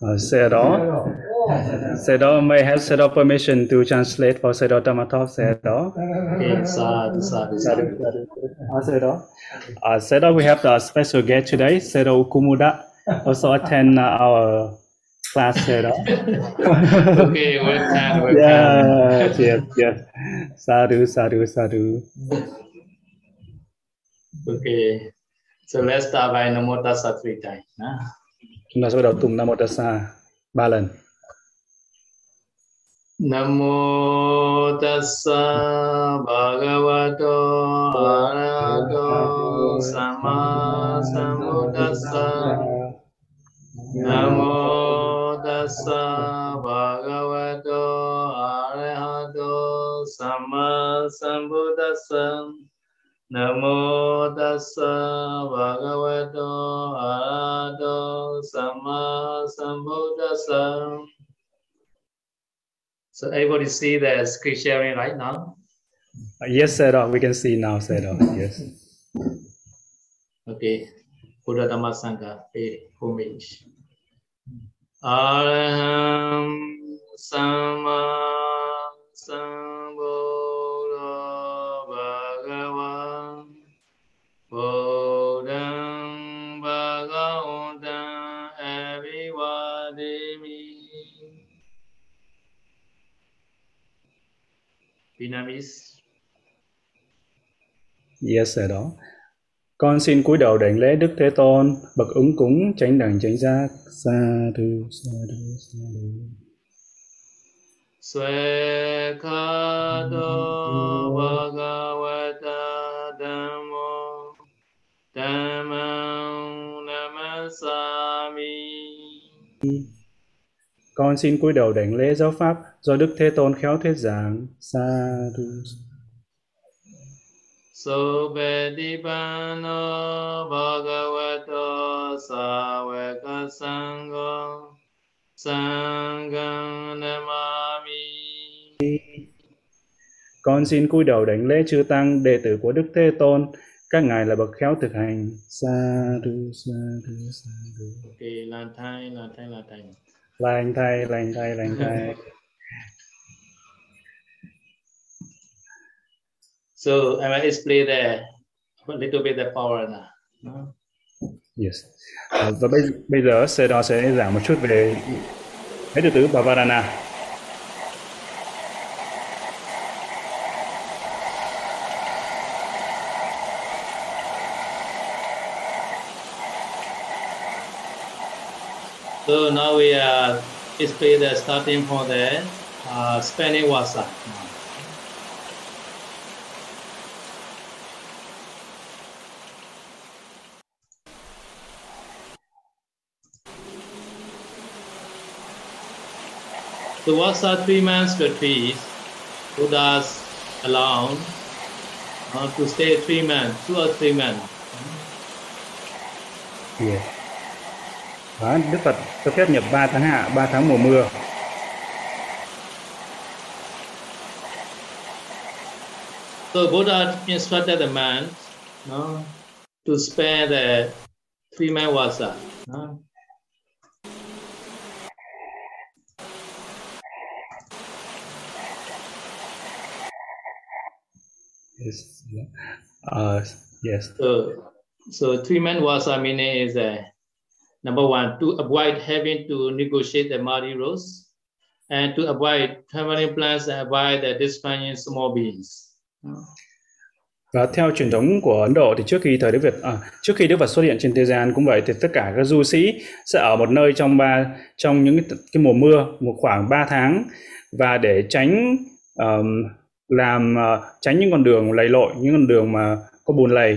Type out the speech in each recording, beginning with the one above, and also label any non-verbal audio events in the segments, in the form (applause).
Uh, Sayadaw, Sayadaw may have Sayadaw permission to translate for Sayadaw Dhammatop Sayadaw. Okay, sadhu, sadhu, sadhu. Uh, Sayadaw. Uh, Sayadaw, we have the special guest today, Sayadaw Kumuda, also attend our class Sayadaw. Okay, welcome, welcome. yes, yes, yes. Sadhu, sadhu, sadhu. Okay, so let's start by Namo Tassa three times. Chúng ta sẽ bắt đầu tụng Nam Mô Tassa ba lần. Namo Tassa Bhagavato Arahato Sama Sambuddhassa Namo Tassa Bhagavato Arahato Sama Sambuddhassa Namo Tassa Bhagavato Arahato Sama Sambuddhassa So everybody see the screen sharing right now? Uh, yes, Sayadaw, we can see now, Sayadaw. Yes. Okay. Buddha Dhamma Sangha pay homage. Araham Sama Vietnamese Yes, Sayadaw. Con xin cúi đầu đảnh lễ Đức Thế Tôn, bậc ứng cúng, chánh đẳng chánh giác. Sa thu, sa thu, sa thu. Swekado Bhagavata Con xin cúi đầu đảnh lễ giáo pháp do Đức Thế Tôn khéo thuyết giảng. Sa thu. Sobedipano Bhagavato Savaka Sangha Sangham Namami Con xin cúi đầu đảnh lễ chư tăng đệ tử của Đức Thế Tôn, các ngài là bậc khéo thực hành. Sa thu, sa thu, sa thu. Okay, lan thai, lan thai, lan thai. Lành thay, lành thay, lành thay. (laughs) So I will explain the a little bit the power now. no? Yes. À, và bây, bây giờ Sayadaw sẽ giảng một chút về mấy từ tứ Bhavarana. So now we uh, display the starting from the uh, Spanish wasa. The wasa three months retreat, Buddhas allowed uh, to stay three months, two or three months. Yeah. Đó, Đức Phật cho phép nhập 3 tháng hạ, 3 tháng mùa mưa. So Buddha instructed the man no, to spare the three man wasa. No? Yes. Uh, yes. So, so three man wasa meaning is uh, number one to avoid having to negotiate the muddy roads and to avoid traveling plans and avoid the displaying small beings. Và theo truyền thống của Ấn Độ thì trước khi thời Đức Việt à, trước khi Đức Phật xuất hiện trên thế gian cũng vậy thì tất cả các du sĩ sẽ ở một nơi trong ba trong những cái, cái mùa mưa một khoảng 3 tháng. Và để tránh um, làm uh, tránh những con đường lầy lội những con đường mà có bùn lầy.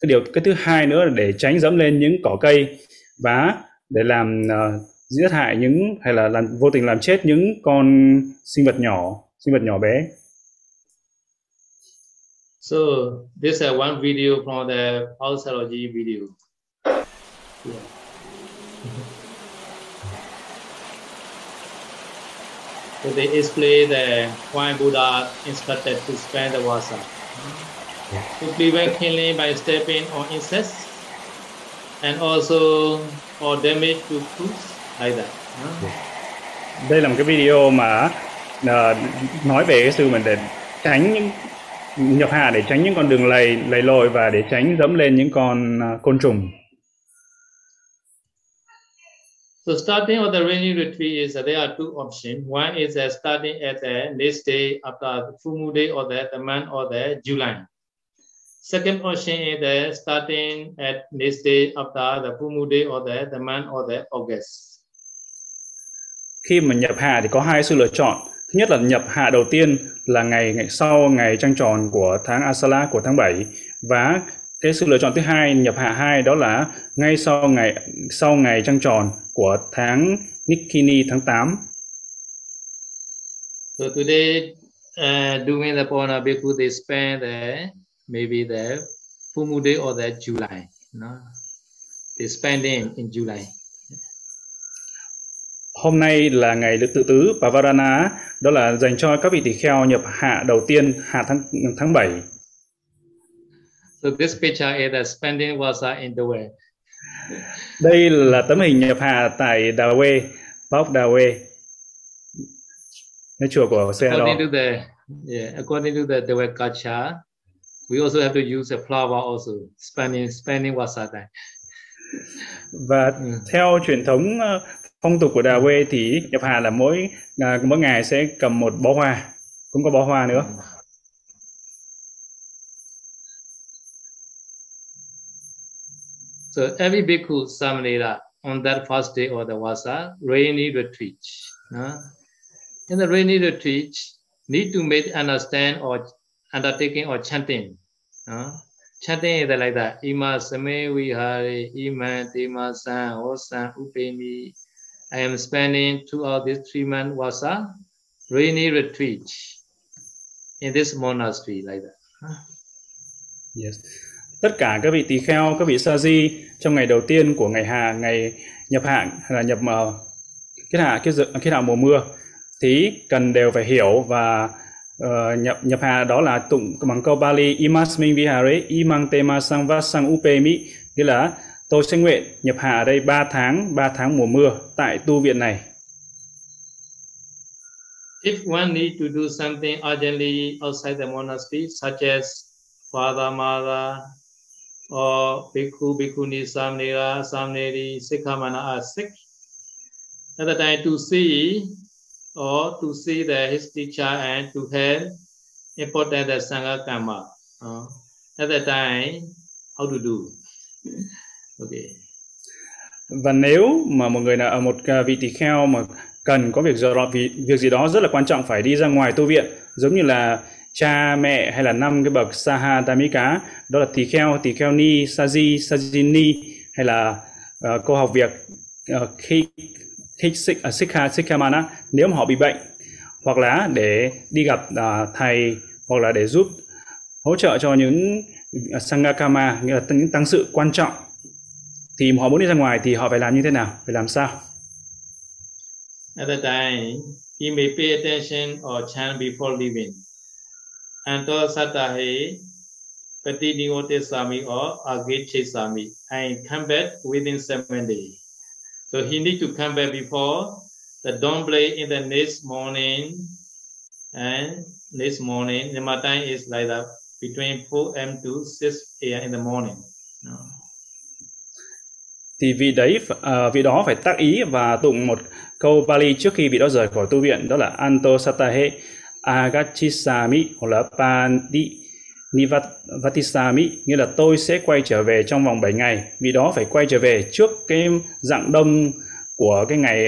Cái điều cái thứ hai nữa là để tránh dẫm lên những cỏ cây và để làm ờ, giết hại những hay là làm vô tình làm chết những con sinh vật nhỏ sinh vật nhỏ bé So this is uh, one video from the Pausalogy video. Yeah. So they explain the why Buddha instructed to spend the wasa. To prevent killing by stepping on insects and also for damage to fruits like that. đây là một cái video mà uh, nói về cái sự mình để tránh những nhập hạ để tránh những con đường lầy lầy lội và để tránh dẫm lên những con uh, côn trùng So starting with the rainy retreat is there are two options. One is uh, starting at the next day after the full moon day or the, the month or the July. Second option is uh, starting at next day after the moon day or the, the month or the August. Khi mà nhập hạ thì có hai sự lựa chọn. Thứ nhất là nhập hạ đầu tiên là ngày ngày sau ngày trăng tròn của tháng Asala của tháng 7 và cái sự lựa chọn thứ hai nhập hạ hai đó là ngay sau ngày sau ngày trăng tròn của tháng Nikini tháng 8. So today uh, during the Pona Bhikkhu they spend the maybe the full day or the July. No? They spend in in July. Hôm nay là ngày tự tứ Pavarana, đó là dành cho các vị tỳ kheo nhập hạ đầu tiên hạ tháng tháng 7. So this picture is the spending vasa in the way. Đây là tấm hình nhập hạ tại Dawe, Pop Dawe. Cái chùa của Seattle. According to the yeah, according to the Dawe culture, we also have to use a flower also spending spending vasa time. Và ừ. theo truyền thống ờ, phong tục của Dawe thì nhập hạ là mỗi à, mỗi ngày sẽ cầm một bó hoa, cũng có bó hoa nữa. So every bhikkhu samanera on that first day of the vasa, rainy retreat. Uh, in the rainy retreat, need to make understand or undertaking or chanting. Uh, chanting is like that. Ima same vihare, ima tema san, osan, upemi. I am spending two of this three months was a rainy retreat in this monastery like that. Uh. Yes. tất cả các vị tỳ kheo, các vị sa di trong ngày đầu tiên của ngày hạ, ngày nhập hạng, hay là nhập ờ, uh, kết hạ kết dự, kết hạ mùa mưa thì cần đều phải hiểu và uh, nhập nhập hạ đó là tụng bằng câu Bali Imasmin Vihare Imang Tema Sang Vasang Upemi nghĩa là tôi sẽ nguyện nhập hạ ở đây 3 tháng 3 tháng mùa mưa tại tu viện này If one need to do something urgently outside the monastery, such as Father, Mother, or bhikkhu, bhikkhuni, samnera, samneri, sikhamana are sick. At the time to see or to see the his teacher and to have important the sangha karma. Uh, at that time, how to do? (laughs) Okay. Và nếu mà một người nào một à, vị tỳ kheo mà cần có việc gì đó việc, việc gì đó rất là quan trọng phải đi ra ngoài tu viện giống như là cha mẹ hay là năm cái bậc saha tamika đó là tỳ kheo tỳ kheo ni saji sajini hay là uh, cô học việc uh, khi À, sikha, sikha mana nếu mà họ bị bệnh hoặc là để đi gặp uh, thầy hoặc là để giúp hỗ trợ cho những à, sangakama nghĩa là những tăng sự quan trọng thì họ muốn đi ra ngoài thì họ phải làm như thế nào phải làm sao At the time, he may pay attention or chant before leaving. Anto Satahe Patiniyote Sami or agit Sami and come back within seven days. So he need to come back before the dawn break in the next morning and next morning. The time is like that between 4 a.m. to 6 a.m. in the morning. No. Thì vị đấy uh, vị đó phải tác ý và tụng một câu Pali trước khi vị đó rời khỏi tu viện đó là Anto Satahe agachisami hoặc là pandi nivatisami nghĩa là tôi sẽ quay trở về trong vòng 7 ngày vì đó phải quay trở về trước cái dạng đông của cái ngày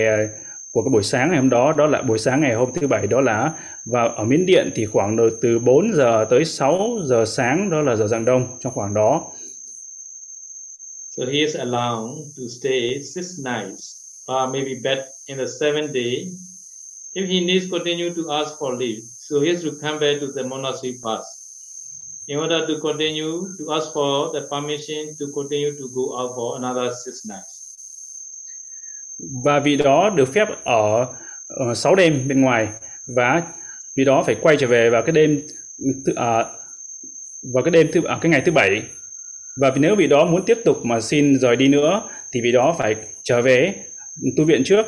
của cái buổi sáng ngày hôm đó đó là buổi sáng ngày hôm thứ bảy đó là và ở Miến Điện thì khoảng từ 4 giờ tới 6 giờ sáng đó là giờ dạng đông trong khoảng đó. So he is allowed to stay six nights or maybe bed in the seventh day If he needs continue to ask for leave, so he has to come back to the monastery first. In order to continue to ask for the permission to continue to go out for another six nights. Và vị đó được phép ở, ờ, ở 6 đêm bên ngoài và vị đó phải quay trở về vào cái đêm uh, vào cái đêm thứ uh, cái ngày thứ bảy và nếu vị đó muốn tiếp tục mà xin rời đi nữa thì vị đó phải trở về tu viện trước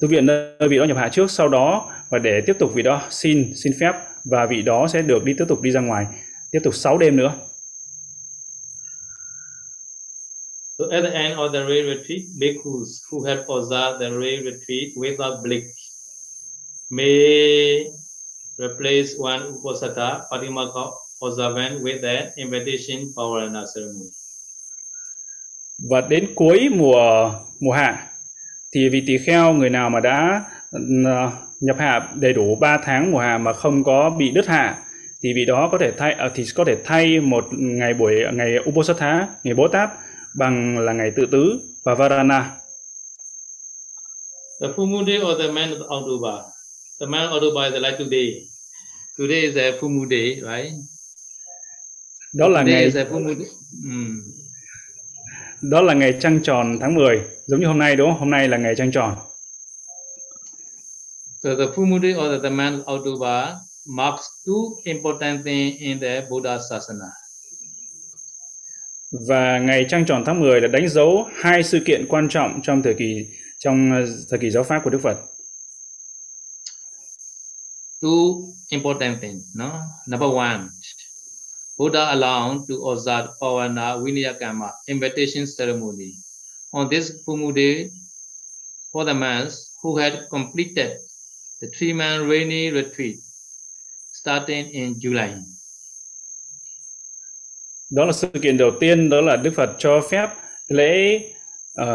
tu viện nơi vị đó nhập hạ trước sau đó và để tiếp tục vị đó xin xin phép và vị đó sẽ được đi tiếp tục đi ra ngoài tiếp tục 6 đêm nữa So at the end of the rain retreat, bhikkhus who had observed the rain retreat without blink may replace one uposatha patimaka observant with the invitation pavarana ceremony. và đến cuối mùa mùa hạ thì vị tỳ kheo người nào mà đã uh, nhập hạ đầy đủ 3 tháng mùa hạ mà không có bị đứt hạ thì vị đó có thể thay uh, thì có thể thay một ngày buổi ngày Uposatha, ngày Bố Tát bằng là ngày tự tứ và Varana. The full moon day or the month of October. The month of October is like today. Today is a full moon day, right? Đó là Today ngày is a full moon day. Mm. đó là ngày trăng tròn tháng 10, giống như hôm nay đúng không? Hôm nay là ngày trăng tròn. So the full moon day or the month of October marks two important things in the Buddha Sasana. Và ngày trăng tròn tháng 10 là đánh dấu hai sự kiện quan trọng trong thời kỳ trong uh, thời kỳ giáo pháp của Đức Phật. Two important things, no? Number one, Buddha allowed to observe Pavana Vinayakama invitation ceremony. On this moon day, for the monks who had completed the three-month rainy retreat starting in July. Đó là sự kiện đầu tiên đó là Đức Phật cho phép lễ uh,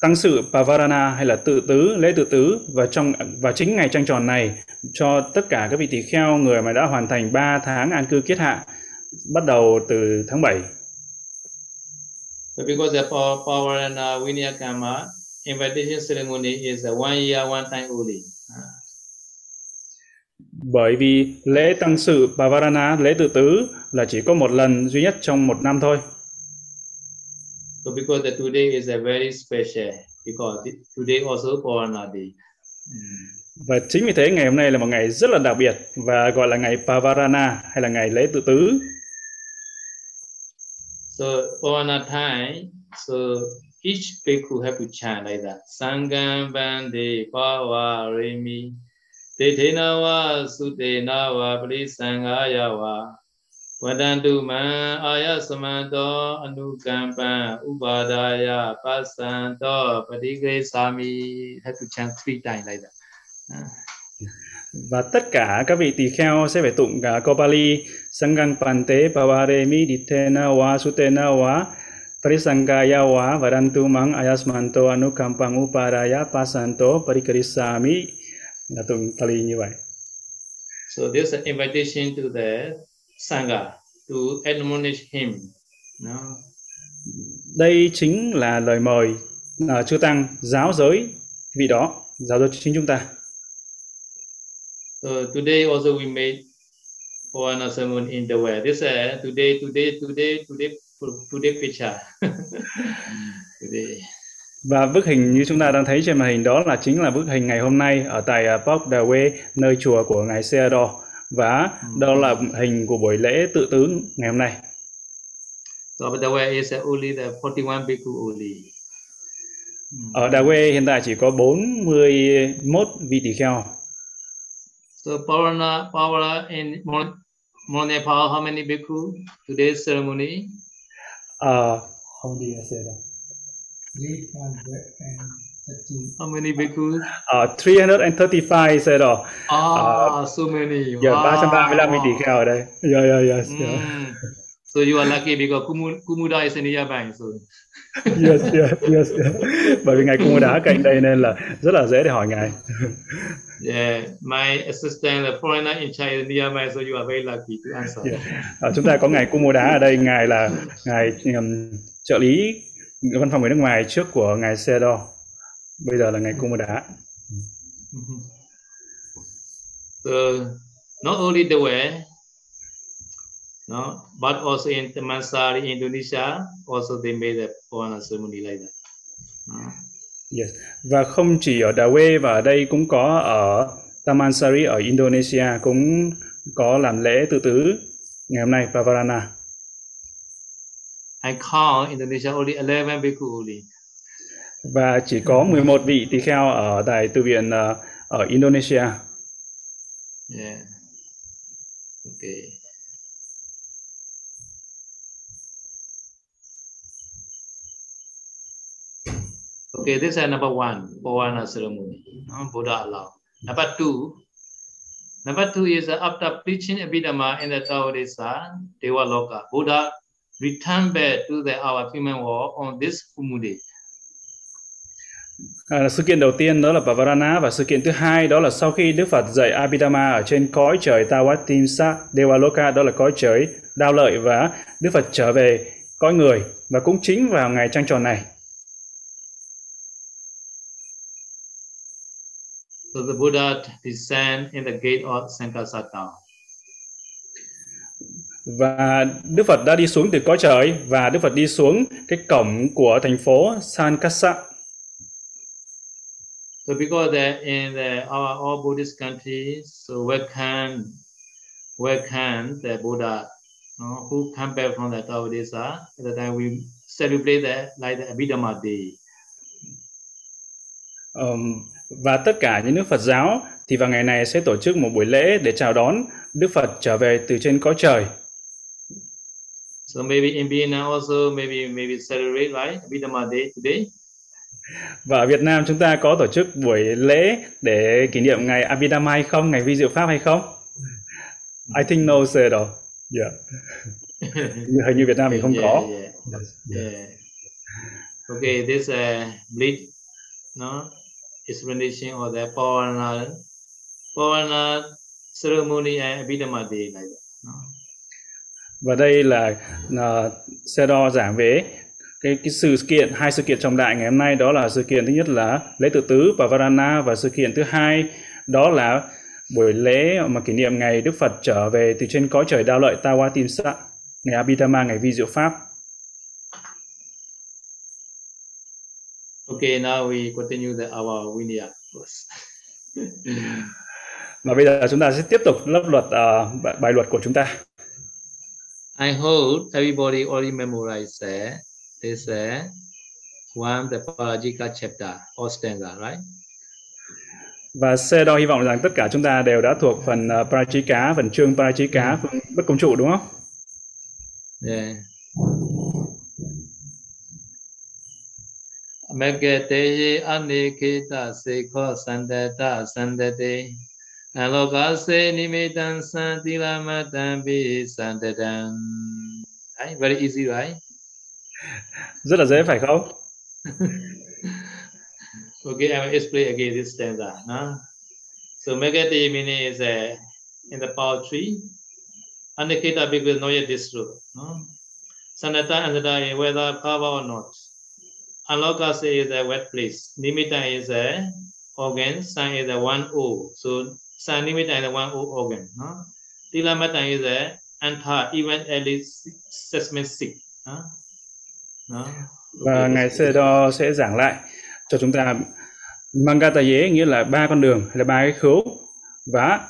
tăng sự Pavarana hay là tự tứ, lễ tự tứ và trong và chính ngày trăng tròn này cho tất cả các vị tỳ kheo người mà đã hoàn thành 3 tháng an cư kiết hạ bắt đầu từ tháng 7. So because the Pa- Pavarana Vinayakama invitation ceremony is a one year, one time only. Bởi vì lễ tăng sự Pavarana, lễ tự tứ là chỉ có một lần duy nhất trong một năm thôi. So because the today is a very special because today also Pavarana day. Mm. Và chính vì thế ngày hôm nay là một ngày rất là đặc biệt và gọi là ngày Pavarana hay là ngày lễ tự tứ. So Pavarana time, so each bhikkhu have to chant like that. Sangam Bande Pava Remi Tetenawa Sutenawa Palisangaya Vadantu Man Aya Samanto Anukampan Ubadaya Pasanto, Padigre Sami. Have to chant three times like à. Và tất cả các vị tỳ kheo sẽ phải tụng cả câu Pali. Sangang Pante Pavaremi Ditena Wa Sutena Wa Parisangaya Wa, Vadantu Mang Ayasmanto Anukampang uparaya Pasanto Parikarisami Pali như vậy. So there's an invitation to the Sangha to admonish him. No? Đây chính là lời mời uh, chư tăng giáo giới vị đó, giáo giới chính chúng ta. So today also we made Pavana ceremony in the way. This uh, today, today, today, today, today picture. today. (laughs) Và bức hình như chúng ta đang thấy trên màn hình đó là chính là bức hình ngày hôm nay ở tại uh, Pok Dawe, nơi chùa của ngài Seado và đó là hình của buổi lễ tự tứ ngày hôm nay. So the way is uh, only the 41 bhikkhu only. Ở Dawe hiện tại chỉ có 41 vị tỳ kheo. So Pavana, Pavana in Mon- Mon Nepal, how many bhikkhu today's ceremony? Ờ, không đi ở Seado. 330. How many bhikkhus? Ờ, 335 Seado. Ah, so many. Giờ Wow. 335 vị kheo ở đây. Yeah, yeah, yes, yeah. Mm. So you are lucky because Kumu, Kumuda is nearby. So (laughs) yes, yes, yes, yes. Bởi vì ngài cung đá cạnh đây nên là rất là dễ để hỏi ngài. (laughs) yeah, my assistant, the foreigner in China is nearby. So you are very lucky to answer. Yeah. Ờ, chúng ta có ngài cung đá ở đây, ngài là ngài um, trợ lý văn phòng người nước ngoài trước của ngài Sedo. Bây giờ là ngài đá. Mhm. So not only the way, no, but also in Tamansari, Indonesia, also they made a Pavana ceremony like that. Uh, Yes. Và không chỉ ở Dawe và ở đây cũng có ở Tamansari ở Indonesia cũng có làm lễ tự tứ ngày hôm nay Pavarana. I count Indonesia only 11 bhikkhu only. và chỉ có 11 vị tỳ kheo ở tại từ viện uh, ở Indonesia. Yeah. Okay. Okay, this is number one, Pavana ceremony. Buddha allowed. Number two, number two is uh, after preaching Abhidhamma in the Tawadesa, Devaloka, Buddha returned back to the our human world on this day. À, sự kiện đầu tiên đó là Pavarana và sự kiện thứ hai đó là sau khi Đức Phật dạy Abhidhamma ở trên cõi trời Tawatimsa Devaloka đó là cõi trời đao lợi và Đức Phật trở về cõi người và cũng chính vào ngày trăng tròn này So the Buddha descend in the gate of Sankasata. Và Đức Phật đã đi xuống từ cõi trời và Đức Phật đi xuống cái cổng của thành phố Sankasa. So because in the our all Buddhist countries, so welcome, welcome the Buddha no, who come back from the Taodesa. At the time we celebrate that like the Abhidhamma Day. Um, và tất cả những nước Phật giáo thì vào ngày này sẽ tổ chức một buổi lễ để chào đón Đức Phật trở về từ trên cõi trời. So maybe in Vietnam also maybe maybe celebrate right Abhidhamma Day today. Và ở Việt Nam chúng ta có tổ chức buổi lễ để kỷ niệm ngày Abhidhamma hay không, ngày vi diệu pháp hay không? I think no sir đâu. Yeah. (laughs) Hình như Việt Nam thì không yeah, có. Yeah. yeah. Okay, this uh, bleed, no explanation of the Pavana, Pavana ceremony and Abhidhamma Day like that. No? Và đây là uh, xe đo giảng về cái cái sự kiện hai sự kiện trọng đại ngày hôm nay đó là sự kiện thứ nhất là lễ tự tứ và Varana và sự kiện thứ hai đó là buổi lễ mà kỷ niệm ngày Đức Phật trở về từ trên cõi trời đao lợi Tawatimsa ngày Abhidhamma ngày vi diệu pháp Okay, now we continue the our Vinaya course. (laughs) Và bây giờ chúng ta sẽ tiếp tục lớp luật uh, bài luật của chúng ta. I hope everybody already memorized uh, this uh, one the Parajika chapter or stanza, right? Và Sedo hy vọng rằng tất cả chúng ta đều đã thuộc phần uh, Parajika, phần chương Parajika, phần bất công trụ đúng không? Yeah. Megate anikita sekho sandata sandate alokase nimitan santilamatan bi sandatan. Right? Very easy, right? Rất là dễ phải không? (laughs) okay, I will explain again this stanza. No? So Megate meaning is uh, in the poetry. Anikita because not yet destroyed. No? Sanata and the whether cover or not. Alokase is a wet place. Nimitta is a organ. San is a one O. So san nimitta is one O organ. No? Tilamata is a anta even at least seismic. No? No? Và ngài đo sẽ giảng lại cho chúng ta Mangataye nghĩa là ba con đường, hay là ba cái khứu và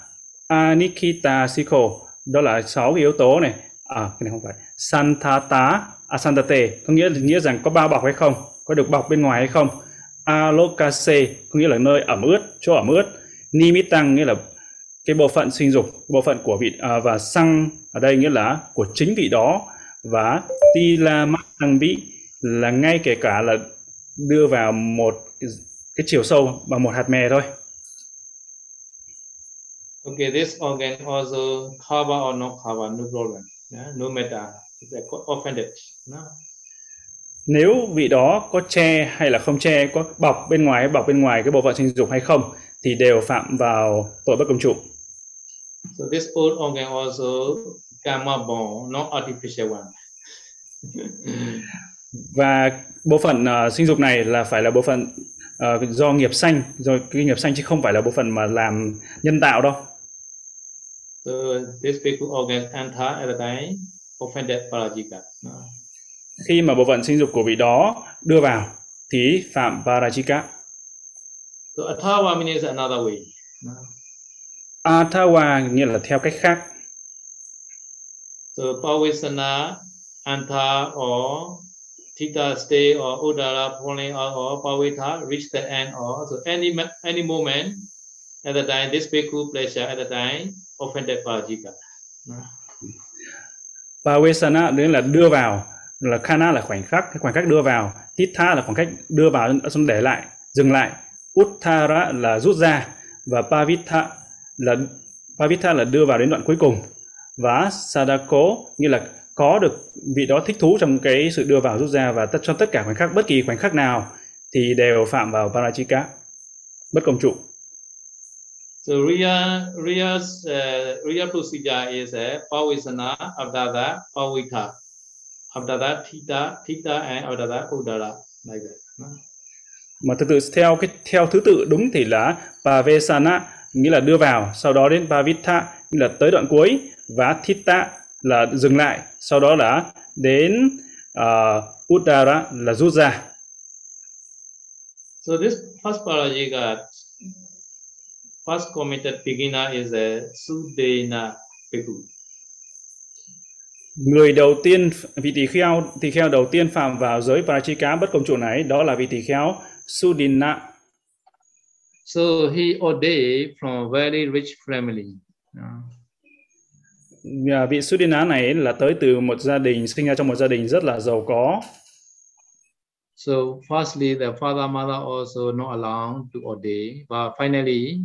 Anikita Sikho, đó là sáu cái yếu tố này à cái này không phải Santata Asantate, có nghĩa nghĩa rằng có bao bọc hay không có được bọc bên ngoài hay không alokase, có nghĩa là nơi ẩm ướt, chỗ ẩm ướt nimitang nghĩa là cái bộ phận sinh dục bộ phận của vị à, và xăng ở đây nghĩa là của chính vị đó và tilamatang vị là ngay kể cả là đưa vào một cái, cái chiều sâu bằng một hạt mè thôi Okay, this organ also cover or not cover, no problem. Yeah? No matter. It's offended. No? nếu vị đó có che hay là không che có bọc bên ngoài hay bọc bên ngoài cái bộ phận sinh dục hay không thì đều phạm vào tội bất công trụ. So this old organ also karma born, not artificial one. (laughs) Và bộ phận uh, sinh dục này là phải là bộ phận uh, do nghiệp sanh, do cái nghiệp sanh chứ không phải là bộ phận mà làm nhân tạo đâu. So this people organ enter at the time offended parajika. Khi mà bộ phận sinh dục của vị đó đưa vào thì phạm Parajika. So Athawa means another way. Athawa nghĩa là theo cách khác. So Pavesana, Anta or Theta stay or Udara falling out or Pavita reach the end or so any any moment at the time this bhikkhu pleasure at the time offended Parajika. Pavesana đấy là đưa vào là khana là khoảnh khắc cái khoảnh khắc đưa vào titha là khoảng cách đưa vào xong để lại dừng lại uttara là rút ra và pavitha là pavitha là đưa vào đến đoạn cuối cùng và sadako nghĩa là có được vị đó thích thú trong cái sự đưa vào rút ra và tất trong tất cả khoảnh khắc bất kỳ khoảnh khắc nào thì đều phạm vào parachika bất công trụ So Riya, Riya's uh, Riya procedure is uh, a Pavisana, Avdada, Pavika. Avdada, Thita, Thita and Avdada, Udara. Like that. No? Mà thứ tự theo cái theo thứ tự đúng thì là Pavesana nghĩa là đưa vào, sau đó đến Pavitha nghĩa là tới đoạn cuối và Thita là dừng lại, sau đó là đến uh, Udara là rút ra. So this first parajika first committed beginner is a Sudena Bhikkhu. Người đầu tiên vị tỳ kheo tỳ kheo đầu tiên phạm vào giới Parachika bất công trụ này đó là vị tỳ kheo Sudina. So he ordained from a very rich family. Và vị Sudina này là tới từ một gia đình sinh ra trong một gia đình rất là giàu có. So firstly the father mother also not allowed to ordain but finally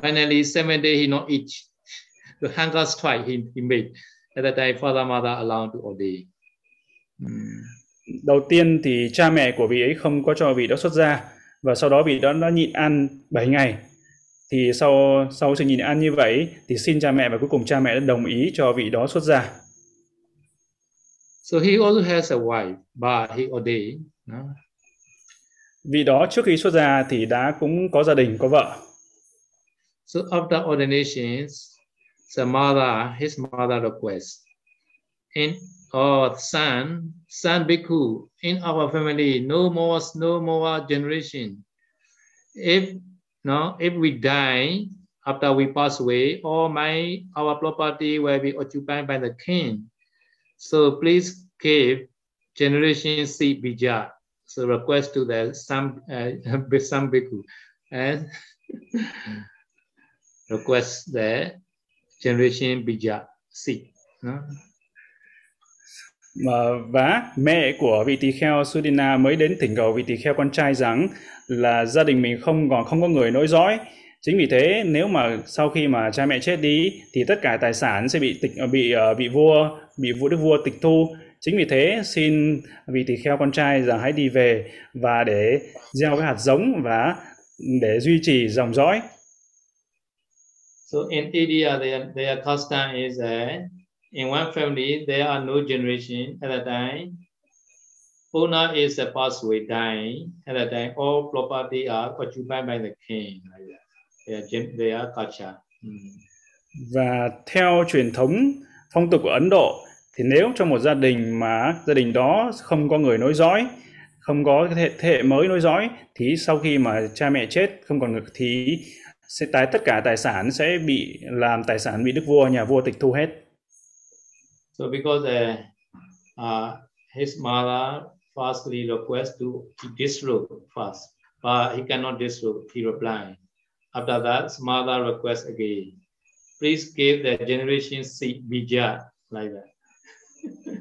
Finally, seven day he not eat. (laughs) The hunger strike he, he made. At that time, father mother allowed to ordain. Mm. Đầu tiên thì cha mẹ của vị ấy không có cho vị đó xuất gia và sau đó vị đó đã nhịn ăn 7 ngày. Thì sau sau sự nhịn ăn như vậy thì xin cha mẹ và cuối cùng cha mẹ đã đồng ý cho vị đó xuất gia. So he also has a wife, but he ordained. No? Vị đó trước khi xuất gia thì đã cũng có gia đình, có vợ. So after ordinations, the mother, his mother requests, in our son, son bhikkhu, in our family, no more, no more generation. If no, if we die after we pass away, all my our property will be occupied by the king. So please give generation seed bija. So request to the some uh, (laughs) some bhikkhu and (laughs) request the generation bija seed. No? Và mẹ của vị tỳ kheo Sudina mới đến thỉnh cầu vị tỳ kheo con trai rằng là gia đình mình không còn không có người nối dõi. Chính vì thế nếu mà sau khi mà cha mẹ chết đi thì tất cả tài sản sẽ bị tịch bị ờ, bị vua bị vua đức vua tịch thu. Chính vì thế xin vị tỳ kheo con trai rằng hãy đi về và để gieo cái hạt giống và để duy trì dòng dõi. So in India, their, their custom is that in one family, there are no generation at a time. Owner is a pathway dying at a time. All property are occupied by the king. They are, they are culture. Mm. Và theo truyền thống phong tục của Ấn Độ thì nếu trong một gia đình mà gia đình đó không có người nối dõi không có thế, thế hệ mới nối dõi thì sau khi mà cha mẹ chết không còn được thì sẽ tái tất cả tài sản sẽ bị làm tài sản bị đức vua nhà vua tịch thu hết. So because uh, uh, his mother firstly request to disrobe first, but he cannot disrobe. He replied. After that, his mother request again. Please give the generation seat bija like that. (laughs)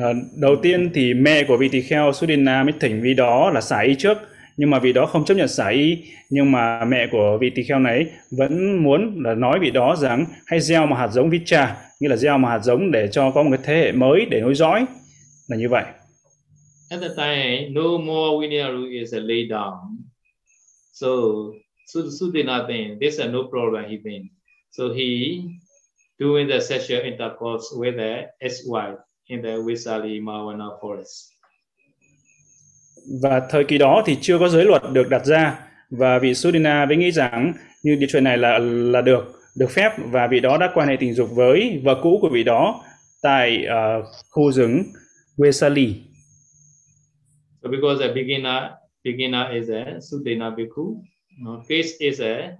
Ờ, đầu tiên thì mẹ của vị tỳ kheo Sudina mới thỉnh vị đó là xả y trước nhưng mà vị đó không chấp nhận xả y nhưng mà mẹ của vị tỳ kheo này vẫn muốn là nói vị đó rằng hãy gieo một hạt giống vicha nghĩa là gieo một hạt giống để cho có một cái thế hệ mới để nối dõi. Là như vậy. At the time, no more Vinyaru is laid down. So, then, this is no problem, he then. So he doing the sexual intercourse with the ex-wife in the Visali Mawana forest. Và thời kỳ đó thì chưa có giới luật được đặt ra. Và vị Sudina mới nghĩ rằng như điều chuyện này là là được được phép và vị đó đã quan hệ tình dục với vợ cũ của vị đó tại uh, khu rừng Vesali. So because a beginner beginner is a Sudena bhikkhu, no, case is a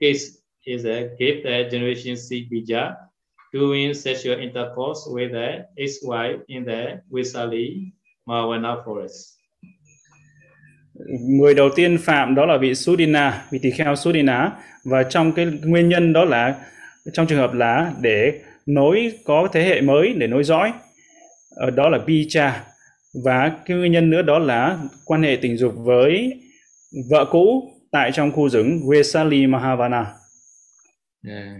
case is a gift a generation seed doing sexual intercourse with a ex-wife in the Vesali Mahavana forest. Người đầu tiên phạm đó là vị Sudina, vị tỳ kheo Sudina và trong cái nguyên nhân đó là trong trường hợp là để nối có thế hệ mới để nối dõi ờ, đó là Picha và cái nguyên nhân nữa đó là quan hệ tình dục với vợ cũ tại trong khu rừng Vesali Mahavana. Yeah.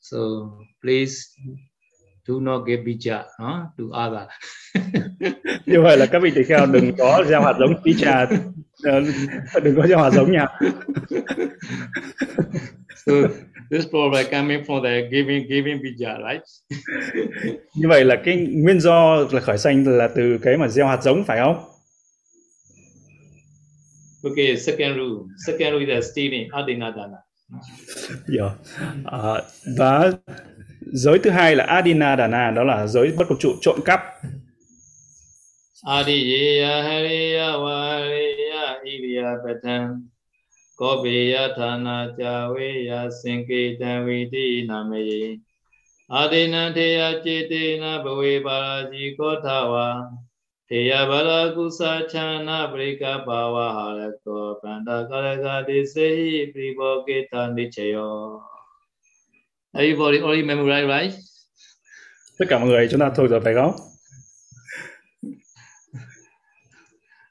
So please do not give bija huh, to other. Như vậy là các vị tỳ kheo đừng có gieo hạt giống Picha, ờ, đừng có gieo hạt giống nhau. so this problem coming from the giving giving bija, right? Như vậy là cái nguyên do là khởi sanh là từ cái mà gieo hạt giống phải không? Okay, second rule. Second rule is stealing adinadana. Dạ. À, và giới thứ hai là Adina Dana đó là giới bất cục trụ trộm cắp. adiya hariya variya iriya patan Kopiya thana chaviya sinkita viti namayi Adina theya chetena bhave paraji kothava theya bala kusa chana prika bhava harako Panda karaka disehi pribokita nichayo Everybody already memorize, right? Tất cả mọi người chúng ta thuộc rồi phải không?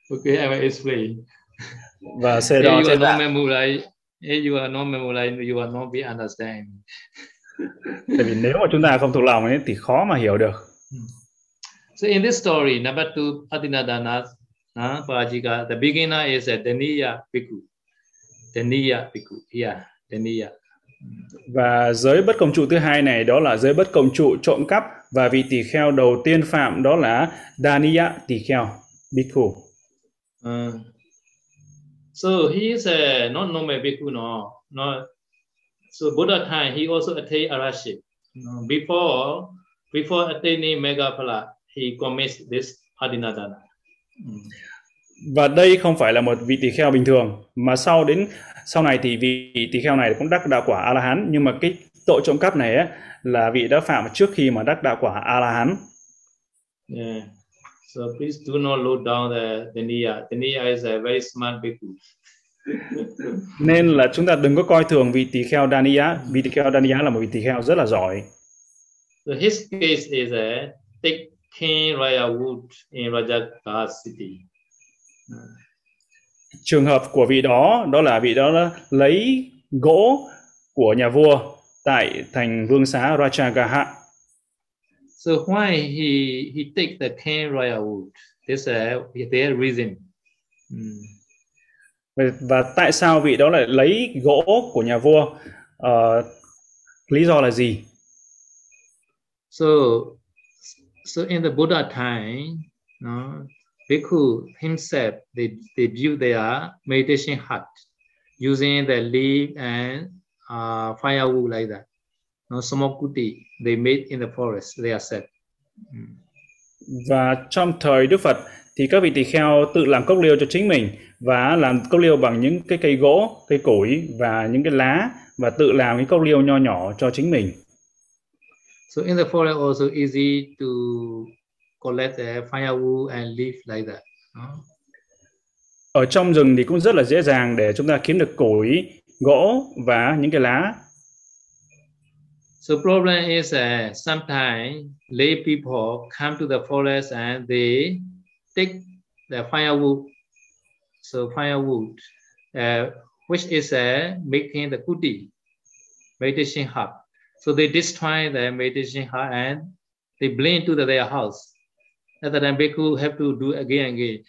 Okay, I will explain. Và If đó you sẽ not memorize, if you are not memorize, you are not be understand. tại vì nếu mà chúng ta không thuộc lòng ấy thì khó mà hiểu được. So in this story, number two, Adinadana, uh, Parajika, the beginner is a Daniya Bhikkhu. Daniya Bhikkhu, yeah, Daniya. Và giới bất công trụ thứ hai này đó là giới bất công trụ trộm cắp và vị tỳ kheo đầu tiên phạm đó là Daniya tỳ kheo Bhikkhu. Uh, so he is a not normal bhikkhu, no, no. So Buddha time he also attained araship. No, before before attaining Megaphala, he commits this Adinadana. Và đây không phải là một vị tỳ kheo bình thường mà sau đến sau này thì vị tỳ kheo này cũng đắc đạo quả A La Hán nhưng mà cái tội trộm cắp này ấy, là vị đã phạm trước khi mà đắc đạo quả A La Hán. Yeah. So please do not load down the Daniya. Daniya is a very smart bhikkhu. (laughs) Nên là chúng ta đừng có coi thường vị tỳ kheo Daniya. Vị tỳ kheo Daniya là một vị tỳ kheo rất là giỏi. So his case is a take King Raya Wood in Rajagaha city. Trường hợp của vị đó đó là vị đó đã lấy gỗ của nhà vua tại thành vương xá Rajagaha. So why he he take the King Raya Wood? There's a their reason. Mm. Và, tại sao vị đó lại lấy gỗ của nhà vua? Ờ, lý do là gì? So so in the Buddha time, no, Bhikkhu himself they, they built their meditation hut using the leaf and uh, firewood like that. No samokuti they made in the forest. They are set. Mm. Và trong thời Đức Phật thì các vị tỳ kheo tự làm cốc liêu cho chính mình và làm cốc liêu bằng những cái cây gỗ, cây củi và những cái lá và tự làm cái cốc liêu nho nhỏ cho chính mình. So in the forest also easy to collect the firewood and leaf like that. no? Ở trong rừng thì cũng rất là dễ dàng để chúng ta kiếm được củi, gỗ và những cái lá. So problem is uh, sometimes lay people come to the forest and they take the firewood. So firewood, uh, which is uh, making the kuti meditation hut. So they destroy the meditation hut and they bring to the, their house. At that time, bhikkhu have to do again and again.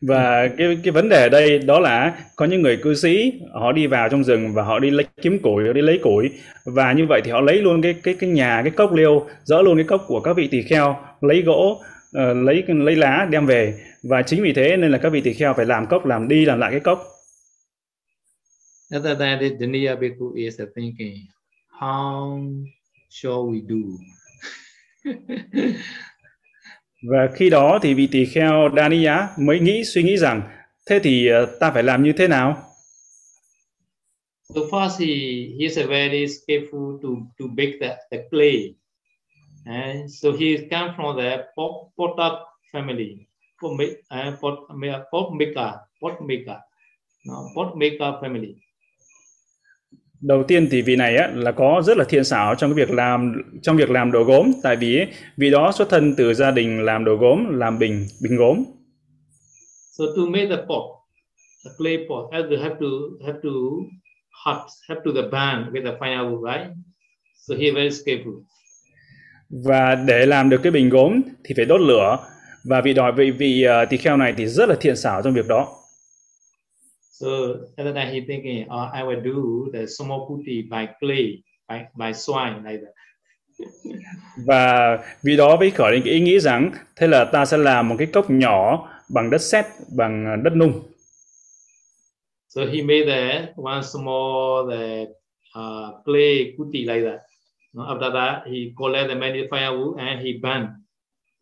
Và cái cái vấn đề ở đây đó là có những người cư sĩ họ đi vào trong rừng và họ đi lấy kiếm củi, họ đi lấy củi và như vậy thì họ lấy luôn cái cái cái nhà cái cốc liêu, dỡ luôn cái cốc của các vị tỳ kheo, lấy gỗ, ờ, lấy lấy lá đem về và chính vì thế nên là các vị tỳ kheo phải làm cốc làm đi làm lại cái cốc. At that time, the Daniya bhikkhu is thinking, how shall we do? Và khi đó thì vị tỳ kheo Daniya mới nghĩ suy nghĩ rằng thế thì ờ, ta phải làm như thế nào? So first, he he is very skillful to to bake the, the clay. Uh, so he come from the Pot- potter family, pot, uh, eh, Pot- maker, pot maker, no, pot maker family đầu tiên thì vị này á, là có rất là thiện xảo trong cái việc làm trong việc làm đồ gốm tại vì vị đó xuất thân từ gia đình làm đồ gốm làm bình bình gốm So to make the pot, the clay pot, you have to have to hot, have to the burn with the firewood, right? So he very skillful. và để làm được cái bình gốm thì phải đốt lửa và vị đòi vị vị uh, tỳ kheo này thì rất là thiện xảo trong việc đó So at that time he thinking, oh, I will do the somoputi by clay, by by swine like that. (laughs) và vị đó mới khởi lên cái ý nghĩ rằng thế là ta sẽ làm một cái cốc nhỏ bằng đất sét bằng đất nung So he made the one small the uh, clay kuti like that. No, After that, he collect the many firewood and he burn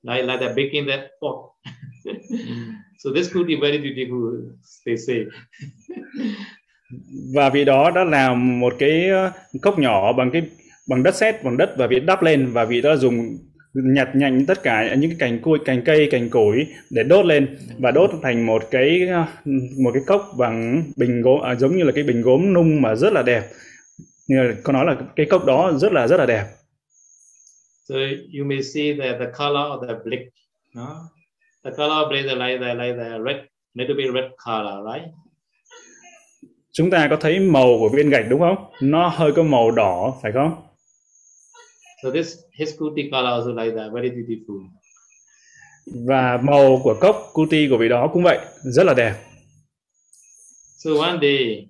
like like that baking that pot. (laughs) so this kuti very beautiful, they say. (laughs) và vị đó đã làm một cái ờ, cốc nhỏ bằng cái bằng đất sét bằng đất và vị đắp lên và vị đó dùng nhặt nhạnh tất cả những cái cành cối cành cây cành củi để đốt lên và đốt thành một cái ờ, một cái cốc bằng bình gốm à, giống như là cái bình gốm nung mà rất là đẹp như là có nói là cái cốc đó rất là rất là đẹp So you may see the, the color of the brick. No? The color of brick is like the like the red, little bit red color, right? chúng ta có thấy màu của viên gạch đúng không nó hơi có màu đỏ phải không So this his kuti color also like that, very beautiful. và màu của cốc kuti của vị đó cũng vậy rất là đẹp So one day,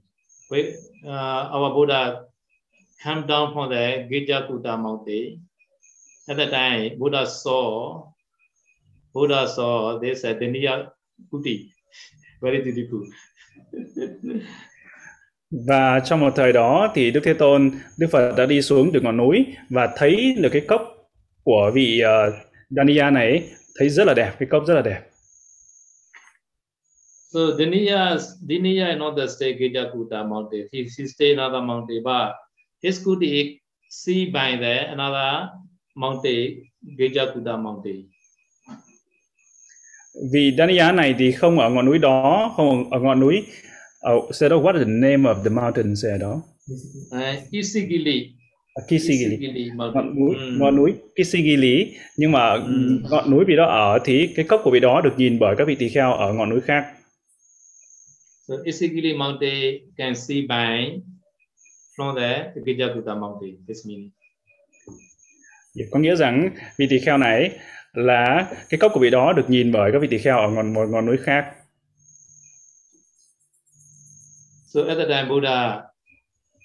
when uh, our Buddha came down from the Gijakuta mountain, at that time Buddha saw Buddha saw this uh, Deniya Kuti, very beautiful. và trong một thời đó thì Đức Thế Tôn Đức Phật đã đi xuống từ ngọn núi và thấy được cái cốc của vị uh, Daniya này ấy, thấy rất là đẹp cái cốc rất là đẹp So Deniya, Deniya is not the stay Gijakuta mountain. He, he stay another mountain, but his kuti see by there another mountain, Gijakuta mountain. Vị Daniya này thì không ở ngọn núi đó không ở ngọn núi oh, say đó what is the name of the mountain say đó Uh, Isigili. Kisigili Isigili ngọn núi Mm. ngọn núi Kisigili nhưng mà Ừ. ngọn núi vị đó ở thì cái cốc của vị đó được nhìn bởi các vị tỳ kheo ở ngọn núi khác So Isigili mountain can see by from the Gijakuta mountain. This meaning. có nghĩa rằng vị tỳ kheo này là cái cốc của vị đó được nhìn bởi các vị tỳ kheo ở ngọn một ngọn núi khác So at the time Buddha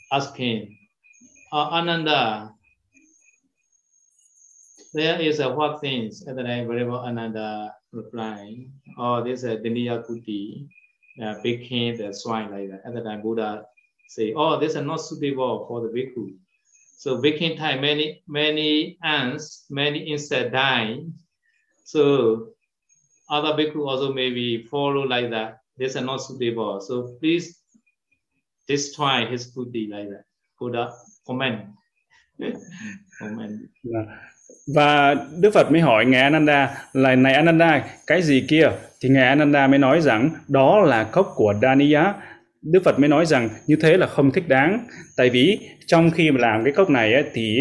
asked him, "Uh, Ananda, there is a what things? At the time, wherever Ananda replying, oh, this is a Diniya Kuti, uh, head, the swine like that. At the time, Buddha say, oh, this is not suitable for the bhikkhu. So waking time, many many ants, many insects die. So other bhikkhu also maybe follow like that. This is not suitable. So please destroy his kuti like that. Buddha comment. (laughs) comment. Dạ. và Đức Phật mới hỏi ngài Ananda là này Ananda cái gì kia thì ngài Ananda mới nói rằng đó là cốc của Daniya Đức Phật mới nói rằng như thế là không thích đáng. Tại vì trong khi mà làm cái cốc này ấy, thì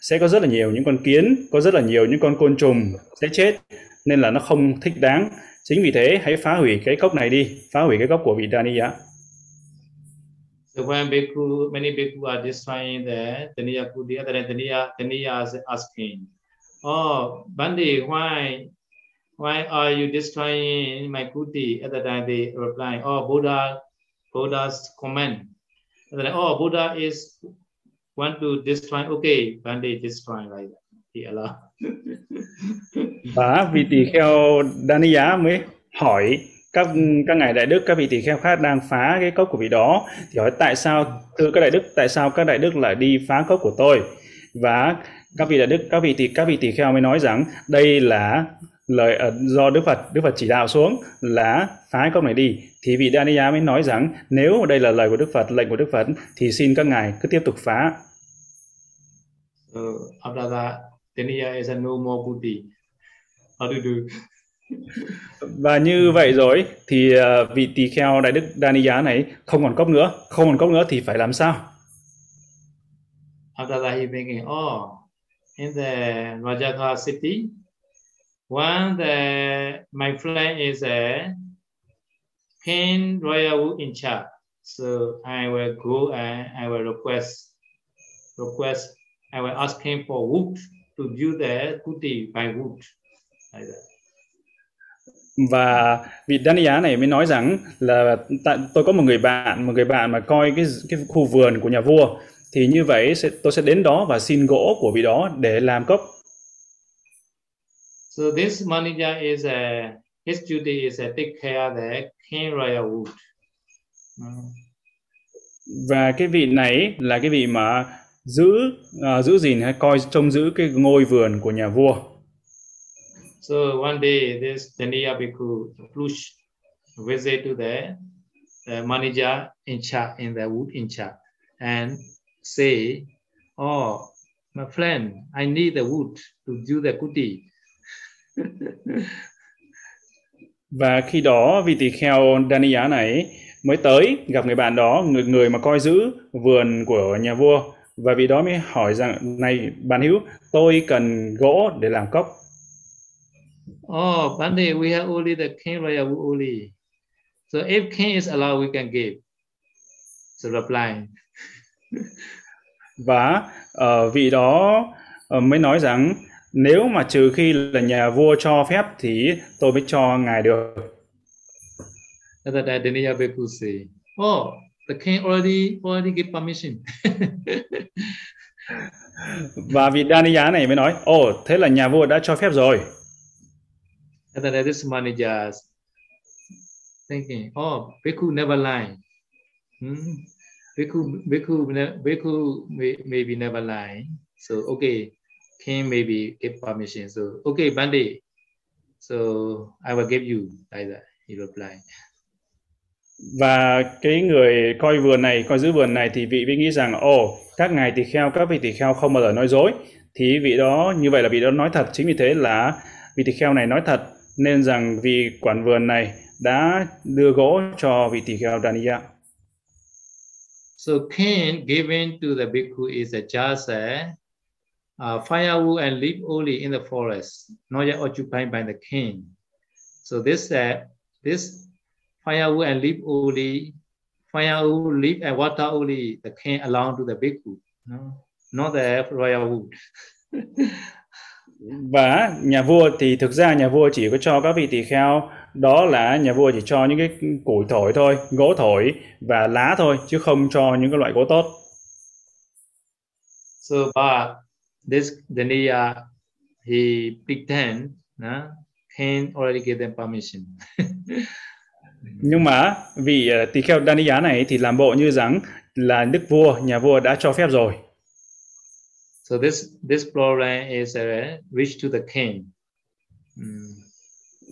sẽ có rất là nhiều những con kiến có rất là nhiều những con côn trùng sẽ chết nên là nó không thích đáng. Chính vì thế hãy phá hủy cái cốc này đi phá hủy cái cốc của vị Daniya So when bhikkhu, many bhikkhu are destroying the Taniya kuti, other than Taniya, Taniya is asking, Oh, Bandi, why why are you destroying my kuti? At the time they reply, Oh, Buddha, Buddha's comment. And then, oh, Buddha is want to destroy. Okay, Bandi destroy like that. He allow. (laughs) và vị tỳ kheo Daniya mới hỏi các các ngài đại đức các vị tỳ kheo khác đang phá cái cốc của vị đó thì hỏi tại sao thưa các đại đức tại sao các đại đức lại đi phá cốc của tôi và các vị đại đức các vị tỳ các vị tỳ kheo mới nói rằng đây là lời ờ, do Đức Phật Đức Phật chỉ đạo xuống là phá cái cốc này đi. Thì vị Daniya mới nói rằng nếu đây là lời của Đức Phật lệnh của Đức Phật thì xin các ngài cứ tiếp tục phá. So after that, Teniya is a no more Buddhi. How to do? và như vậy rồi thì uh, vị tỳ kheo đại đức Daniya này không còn cốc nữa. Không còn cốc nữa thì phải làm sao? After that he thinking oh in the Rajagha city one the my friend is a king royal in charge. So I will go and I will request request I will ask him for wood to build the kuti by wood like that. Và vị Daniya này mới nói rằng là tôi có một người bạn một người bạn mà coi cái cái khu vườn của nhà vua. Thì như vậy sẽ, tôi sẽ đến đó và xin gỗ của vị đó để làm cốc. So this manager is a his duty is to take care the king royal wood. Và cái vị này là cái vị mà giữ uh, giữ gìn hay coi trông giữ cái ngôi vườn của nhà vua. So one day this Daniya Bhikkhu Plush visit to the, the manager in charge in the wood in charge and say, oh, my friend, I need the wood to do the kuti. Và khi đó vị tỳ kheo Daniya này mới tới gặp người bạn đó, người người mà coi giữ vườn của nhà vua và vị đó mới hỏi rằng này bạn hữu tôi cần gỗ để làm cốc. Oh, Bande, we have only the king royal only. So if king is allowed, we can give. So reply. và uh, vị đó uh, mới nói rằng nếu mà trừ khi là nhà vua cho phép thì tôi mới cho ngài được. That say, "Oh, the king already already give permission." (laughs) và vị Daniya này mới nói, ồ, oh, thế là nhà vua đã cho phép rồi. That time, this manager thinking, oh, Bhikkhu never lie. Hmm? Bhikkhu, Bhikkhu, Bhikkhu may, maybe never lie. So, okay, king maybe give permission. So, okay, Bandi. So, I will give you like that. He replied. Và cái người coi vườn này, coi giữ vườn này thì vị vị nghĩ rằng, ồ, oh, các ngài tỳ kheo, các vị tỳ kheo không bao giờ nói dối. Thì vị đó, như vậy là vị đó nói thật. Chính vì thế là vị tỳ kheo này nói thật. Nên rằng vị quản vườn này đã đưa gỗ cho vị tỳ kheo Daniya. So cane given to the bhikkhu is a just a uh, firewood and leaf only in the forest, not yet occupied by the king. So this uh, this firewood and leaf only, firewood, leaf and water only, the king allowed to the bhikkhu, no? not the royal wood. (laughs) Và nhà vua thì thực ra nhà vua chỉ có cho các vị tỳ kheo đó là nhà vua chỉ cho những cái củi thổi thôi, gỗ thổi và lá thôi chứ không cho những cái loại gỗ tốt. So but this Daniya he pretend no, can already give them permission. (laughs) Nhưng mà vị uh, tỳ kheo Daniya này thì làm bộ như rằng là đức vua, nhà vua đã cho phép rồi. So this this problem is uh, reached to the king. Mm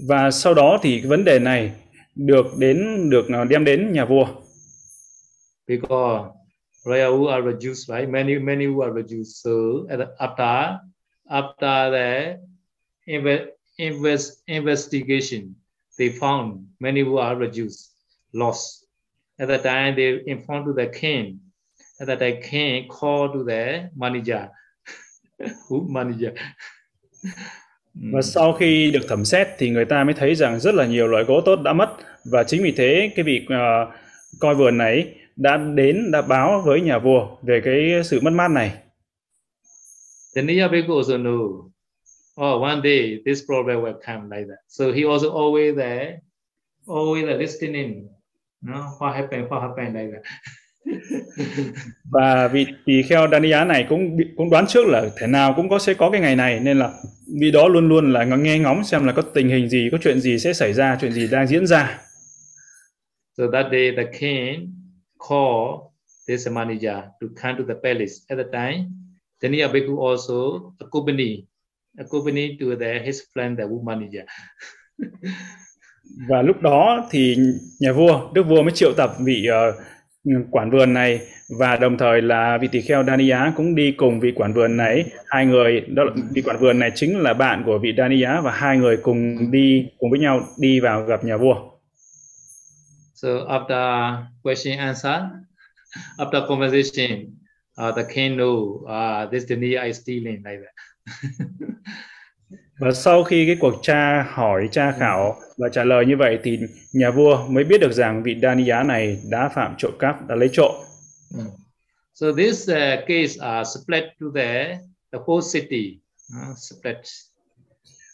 và sau đó thì vấn đề này được đến được à, đem đến nhà vua. Because royal who are reduced, right? Many many who are reduced. So after after the invest, investigation, they found many who are reduced, lost. At that time, they informed to the king. At that time, king called to the manager. (laughs) who manager? (laughs) Và sau khi được thẩm xét thì người ta mới thấy rằng rất là nhiều loại gỗ tốt đã mất và chính vì thế cái việc uh, coi vườn này đã đến đã báo với nhà vua về cái sự mất mát này. The Niyabeko also knew, oh, one day this problem will come like that. So he also always there, always listening, no, what happened, what happened like that. (laughs) và vị tỳ kheo Daniya này cũng cũng đoán trước là thể nào cũng có sẽ có cái ngày này nên là vì đó luôn luôn là nghe ngóng xem là có tình hình gì có chuyện gì sẽ xảy ra chuyện gì đang diễn ra so that day the king called this manager to come to the palace. At the time Daniya Bhikkhu also accompany accompany to the his friend the woman manager. Và lúc đó thì nhà vua đức vua mới triệu tập vị uh, quản vườn này. Và đồng thời là vị tỳ kheo Daniya cũng đi cùng vị quản vườn này. Hai người đó là, vị quản vườn này chính là bạn của vị Daniya và hai người cùng đi cùng với nhau đi vào gặp nhà vua. So after question answer, (laughs) after conversation, uh, the king know uh, this Daniya is stealing like that. (laughs) và sau khi cái cuộc tra hỏi tra khảo và trả lời như vậy thì nhà vua mới biết được rằng vị Daniya này đã phạm trộm cắp đã lấy trộm Mm. So this uh, case uh, spread to the the whole city. Uh, spread.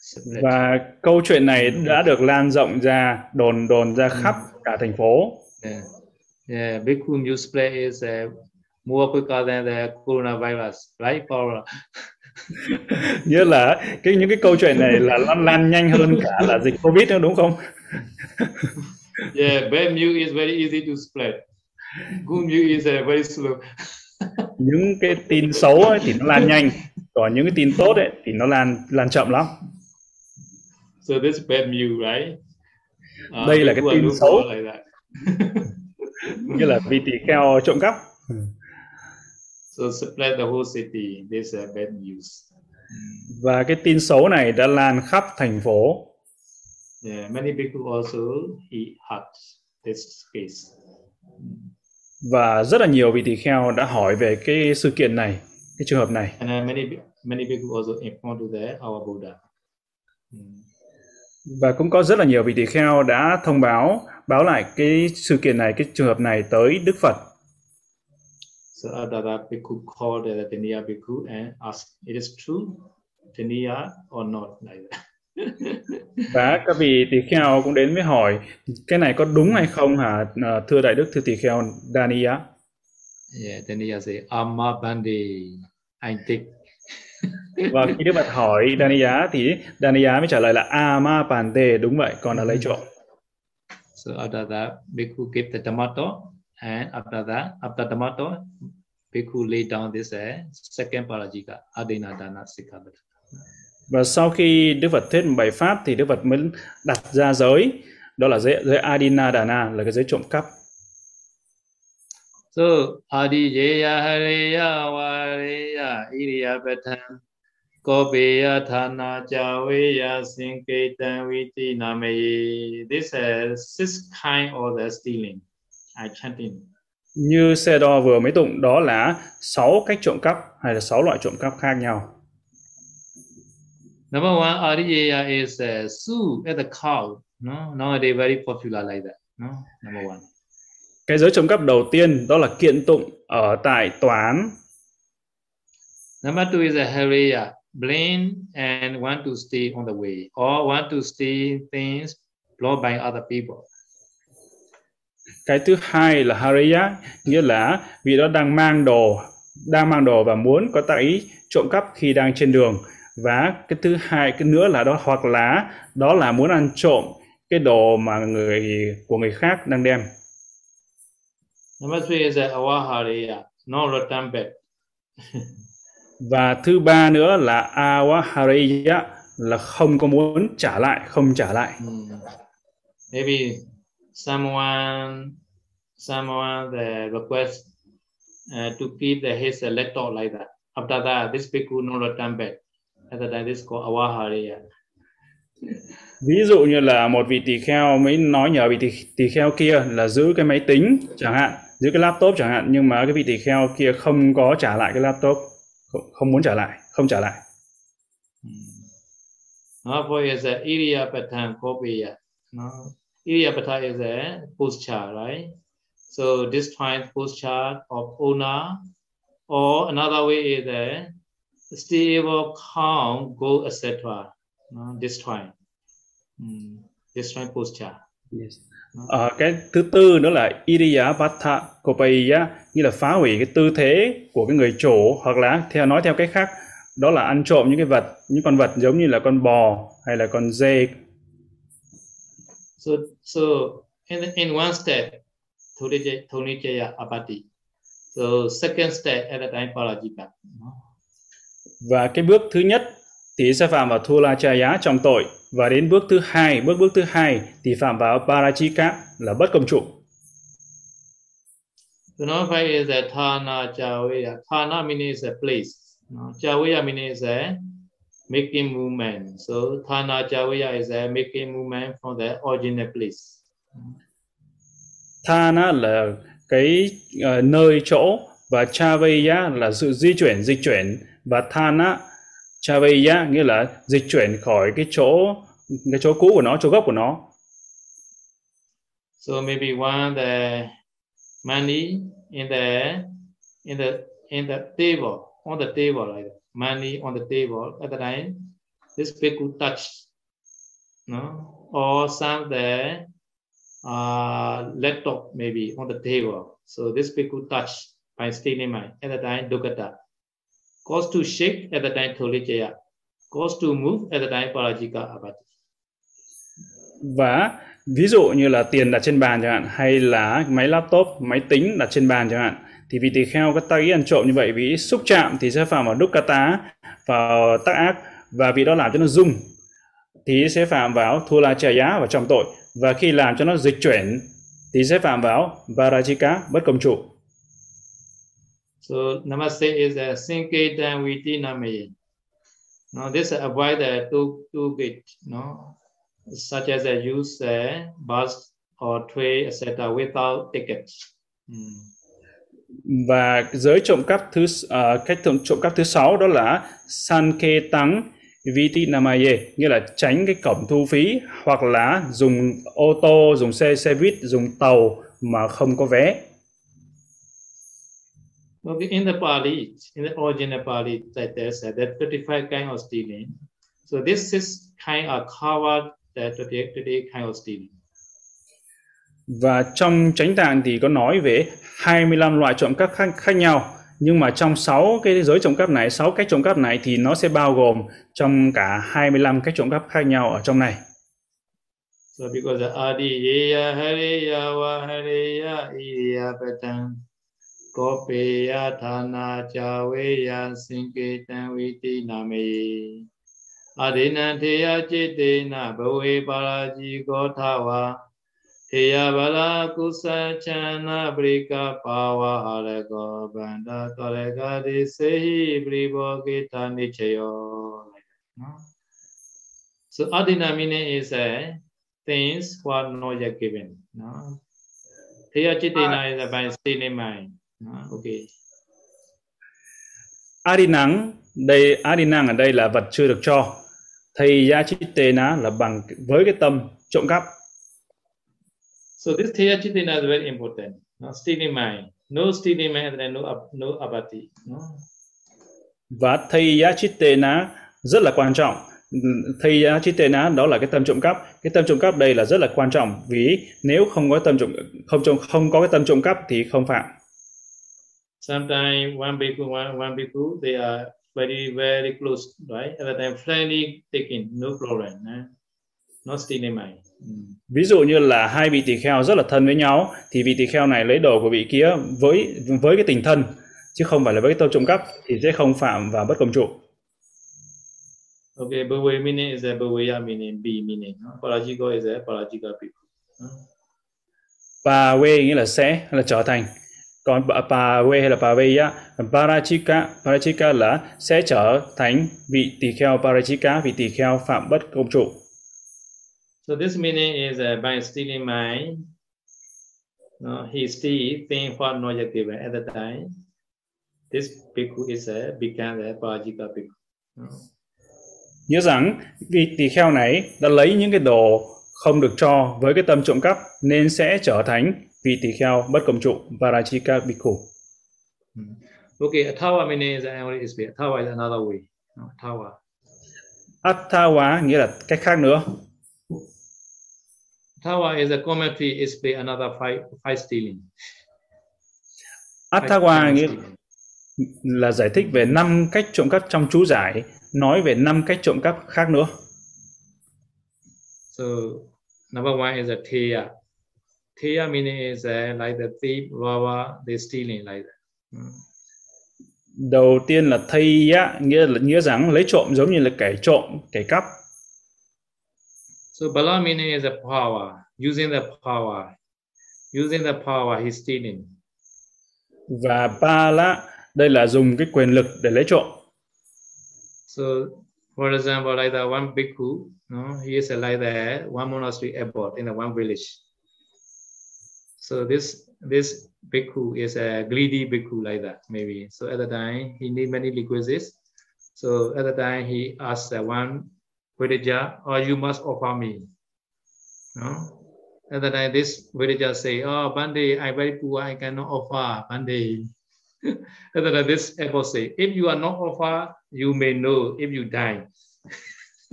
spread. và câu chuyện này đã được lan rộng ra đồn đồn ra khắp cả thành phố Yeah. Yeah. Bhikkhu news spread is uh, more quicker than the coronavirus, right? For (laughs) nghĩa là cái những cái câu chuyện này là nó lan nhanh hơn cả là dịch covid nữa đúng không (laughs) yeah, bad news is very easy to spread. Good news is uh, very slow. (laughs) những cái tin xấu ấy thì nó lan nhanh còn những cái tin tốt ấy thì nó lan lan chậm lắm So this bad news, right? Uh, Đây là cái tin xấu. that. như là vì tỳ kheo trộm cắp So spread the whole city. This uh, bad news. và cái tin xấu này đã lan khắp thành phố Yeah, many people also he had this case. và rất là nhiều vị tỳ kheo đã hỏi về cái sự kiện này cái trường hợp này And uh, many many people also informed to the our Buddha. Và cũng có rất là nhiều vị tỳ kheo đã thông báo báo lại cái sự kiện này cái trường hợp này tới Đức Phật So Adara Bhikkhu called Teniya Bhikkhu and asked, "It is true, Teniya or not?" (laughs) Và các vị tỳ kheo cũng đến với hỏi cái này có đúng hay không hả à, thưa đại đức thưa tỳ kheo Daniya yeah, Teniya say, "Amma Bande, I take." Và khi Đức Phật hỏi Daniya thì Daniya mới trả lời là Ama Pante đúng vậy con đã lấy trộm. So after that, Bhikkhu gave the Dhammato, and after that, after Dhammato, Bhikkhu laid down this uh, second parajika, Adina Dana Sikkhapada. và sau khi Đức Phật thuyết bài pháp thì Đức Phật mới đặt ra giới đó là giới, giới Adina Dana là cái giới trộm cắp. So Adiyeya Hareya Vareya Iriya Patan This is six kind of the stealing. I chanting. như xe đo vừa mới tụng đó là sáu cách trộm cắp hay là sáu loại trộm cắp khác nhau Number one, Adiyeya is uh, sue at the cow. No, nowadays very popular like that. No, number one. cái giới trộm cắp đầu tiên đó là kiện tụng ở tại tòa án Number two is a Hareya, blame and want to stay on the way or want to steal things brought by other people. cái thứ hai là Hariya nghĩa là vị đó đang mang đồ đang mang đồ và muốn có tác ý trộm cắp khi đang trên đường và cái thứ hai cái nữa là đó hoặc là đó là muốn ăn trộm cái đồ mà người của người khác đang đem Number three is a Awahareya, no return back. Và thứ ba nữa là Awahariya là không có muốn trả lại không trả lại Hmm. Maybe someone someone the request uh, to keep the his laptop like that. After that, this bhikkhu no return back. At the time, this is called Awahareya. ví dụ như là một vị tỳ kheo mới nói nhờ vị tỳ, tỳ kheo kia là giữ cái máy tính chẳng hạn giữ cái laptop chẳng hạn nhưng mà cái vị tỳ kheo kia không có trả lại cái laptop không, muốn trả lại không trả lại Number four is a Iriyapatan Kopiya. No? Iriyapata is a posture, right? So this time posture of owner, or another way is a stable, calm, go, etc. No? This time. Mm. This time posture. Ờ, cái thứ tư nữa là Iriyapatha Kopaiya nghĩa là phá hủy cái tư thế của cái người chủ hoặc là theo nói theo cách khác đó là ăn trộm những cái vật những con vật giống như là con bò hay là con dê So so in in one step, Thonijaya Apati. So second step at the time Parajika. No? và cái bước thứ nhất thì sẽ phạm vào Thulachaya trong tội và đến bước thứ hai bước bước thứ hai thì phạm vào Parachika là bất công trụ number five is a Thana Chaweya. Thana meaning is a place. No? Chaweya meaning is a making movement. So Thana Chaweya is a making movement from the original place. Thana là cái uh, nơi chỗ và Chaveya là sự di chuyển dịch chuyển và Thana Chavaya nghĩa là dịch chuyển khỏi cái chỗ cái chỗ cũ của nó, chỗ gốc của nó. So maybe one the money in the in the in the table on the table like that. money on the table at the time this people touch no or some the uh, laptop maybe on the table so this people touch by stealing mind at the time dukkata cause to shake at the time tolijaya cause to move at the time parajika abati. Và ví dụ như là tiền đặt trên bàn chẳng hạn, hay là máy laptop, máy tính đặt trên bàn chẳng hạn, thì vị tỳ kheo có tay ăn trộm như vậy, vị xúc chạm thì sẽ phạm vào đúc tá, vào tác ác, và vị đó làm cho nó rung, thì sẽ phạm vào thua la trả giá và trọng tội. Và khi làm cho nó dịch chuyển, thì sẽ phạm vào varajika, bất công trụ. So namaste is a sinketan viti namaye. Now this avoid the two two gate, no, such as a use a bus or train, etc. without tickets. Mm. và giới trộm cắp thứ uh, cách trộm, trộm cắp thứ sáu đó là sanke tăng viti namaye nghĩa là tránh cái cổng thu phí hoặc là dùng ô tô dùng xe xe buýt dùng tàu mà không có vé Okay, in the Pali, in the original Pali, that there said that 35 kind of stealing. So this is kind of covered the 38 kind of stealing. Và trong chánh tạng thì có nói về 25 loại trộm cắp khác, khác nhau. Nhưng mà trong 6 cái giới trộm cắp này, 6 cách trộm cắp này thì nó sẽ bao gồm trong cả 25 cách trộm cắp khác nhau ở trong này. So because the adiya hariya wa hariya iya patang kopeya thana chaweya sinketan viti name adina theya chitena bhawe paraji gothawa Theya bala kusa chana brika pawa harako banda toreka di sehi bribo gita nichayo. So adina meaning is a things what not yet given. No? Theya chitina is a by state in mind. No? Okay. Adinang, đây Adinang ở đây là vật chưa được cho. Thầy gia Chitena là bằng với cái tâm trộm cắp So this Theya Chitina is very important. No, steady mind. No steady mind and no, no abati. No? Và Theya Chitina rất là quan trọng. Theya Chitina đó là cái tâm trộm cắp. Cái tâm trộm cắp đây là rất là quan trọng vì nếu không có tâm trộm không trộm không có cái tâm trộm cắp thì không phạm. Sometimes one bhikkhu, one, one bhikkhu, they are very, very close, right? At the time, friendly taking, no problem. Eh? Not steady mind. Ví dụ như là hai vị tỳ kheo rất là thân với nhau thì vị tỳ kheo này lấy đồ của vị kia với với cái tình thân chứ không phải là với cái tâm trộm cắp thì sẽ không phạm vào bất công trụ. Okay, Bhave meaning is a Bhaveya meaning, B meaning. No? Parajika is a Parajika people. Pa we nghĩa là sẽ là trở thành. Còn pa we hay là pa veya, parachika, parachika là sẽ trở thành vị tỳ kheo parachika, vị tỳ kheo phạm bất công trụ. So this meaning is uh, by stealing mind, no, he steal thing not yet given at the time. This bhikkhu is a become a parajika bhikkhu. No. Nhớ rằng vị tỳ kheo này đã lấy những cái đồ không được cho với cái tâm trộm cắp nên sẽ trở thành vị tỳ kheo bất công trụ Varajika Bhikkhu. Mm. Okay, Athawa meaning is only is Athawa is another way. Athawa. Athawa nghĩa là cách khác nữa. Athawa is a commentary is by another five, five stealing. Athawa nghĩa là giải thích về năm cách trộm cắp trong chú giải, nói về năm cách trộm cắp khác nữa. So number one is a Theya. Theya meaning is a, like the thief, robber, they stealing like that. Mm. Đầu tiên là thây á, nghĩa là nghĩa rằng lấy trộm giống như là kẻ trộm, kẻ cắp. So bala meaning is a power, using the power. Using the power, he's stealing. và pala đây là dùng cái quyền lực để lấy trộm So, for example, like the one bhikkhu, no, he is like the one monastery abbot in the one village. So this this bhikkhu is a greedy bhikkhu like that, maybe. So at the time he need many requisites. So at the time he asked the one Vidya, oh, uh, you must offer me. No? At the time this Vidya say, oh, Bande, I very poor, I cannot offer Bande. (laughs) The time this abbot say, if you are not offer, you may know if you die. (laughs)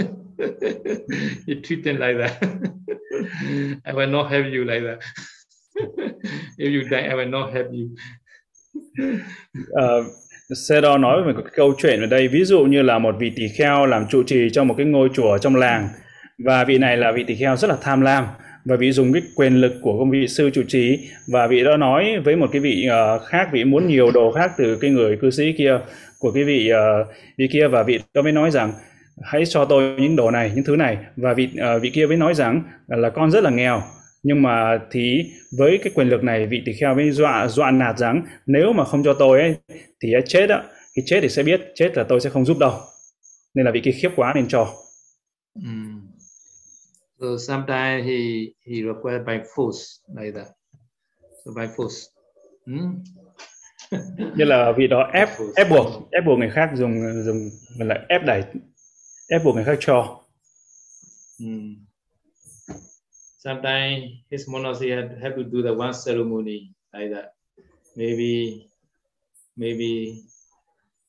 you treat them like that. (laughs) I will not help you like that. (laughs) if you die, I will not help you. uh, (laughs) Sero nói về một cái câu chuyện ở đây ví dụ như là một vị tỳ kheo làm trụ trì trong một cái ngôi chùa trong làng và vị này là vị tỳ kheo rất là tham lam và vị dùng cái quyền lực của công vị sư trụ trì và vị đó nói với một cái vị uh, khác vị muốn nhiều đồ khác từ cái người cư sĩ kia của cái vị uh, vị kia và vị đó mới nói rằng hãy cho tôi những đồ này những thứ này và vị uh, vị kia mới nói rằng là con rất là nghèo nhưng mà thì với cái quyền lực này vị tỳ kheo mới dọa dọa nạt rằng nếu mà không cho tôi ấy thì chết á khi chết thì sẽ biết chết là tôi sẽ không giúp đâu. Nên là vị kia khiếp quá nên cho. Mm. so sometimes he he required by force like that. So by force. Mm? (laughs) như là vị đó ép ép buộc ép buộc người khác dùng dùng là ép đẩy ép buộc người khác cho. Mm sometimes his monastery had, have to do the one ceremony like that. Maybe maybe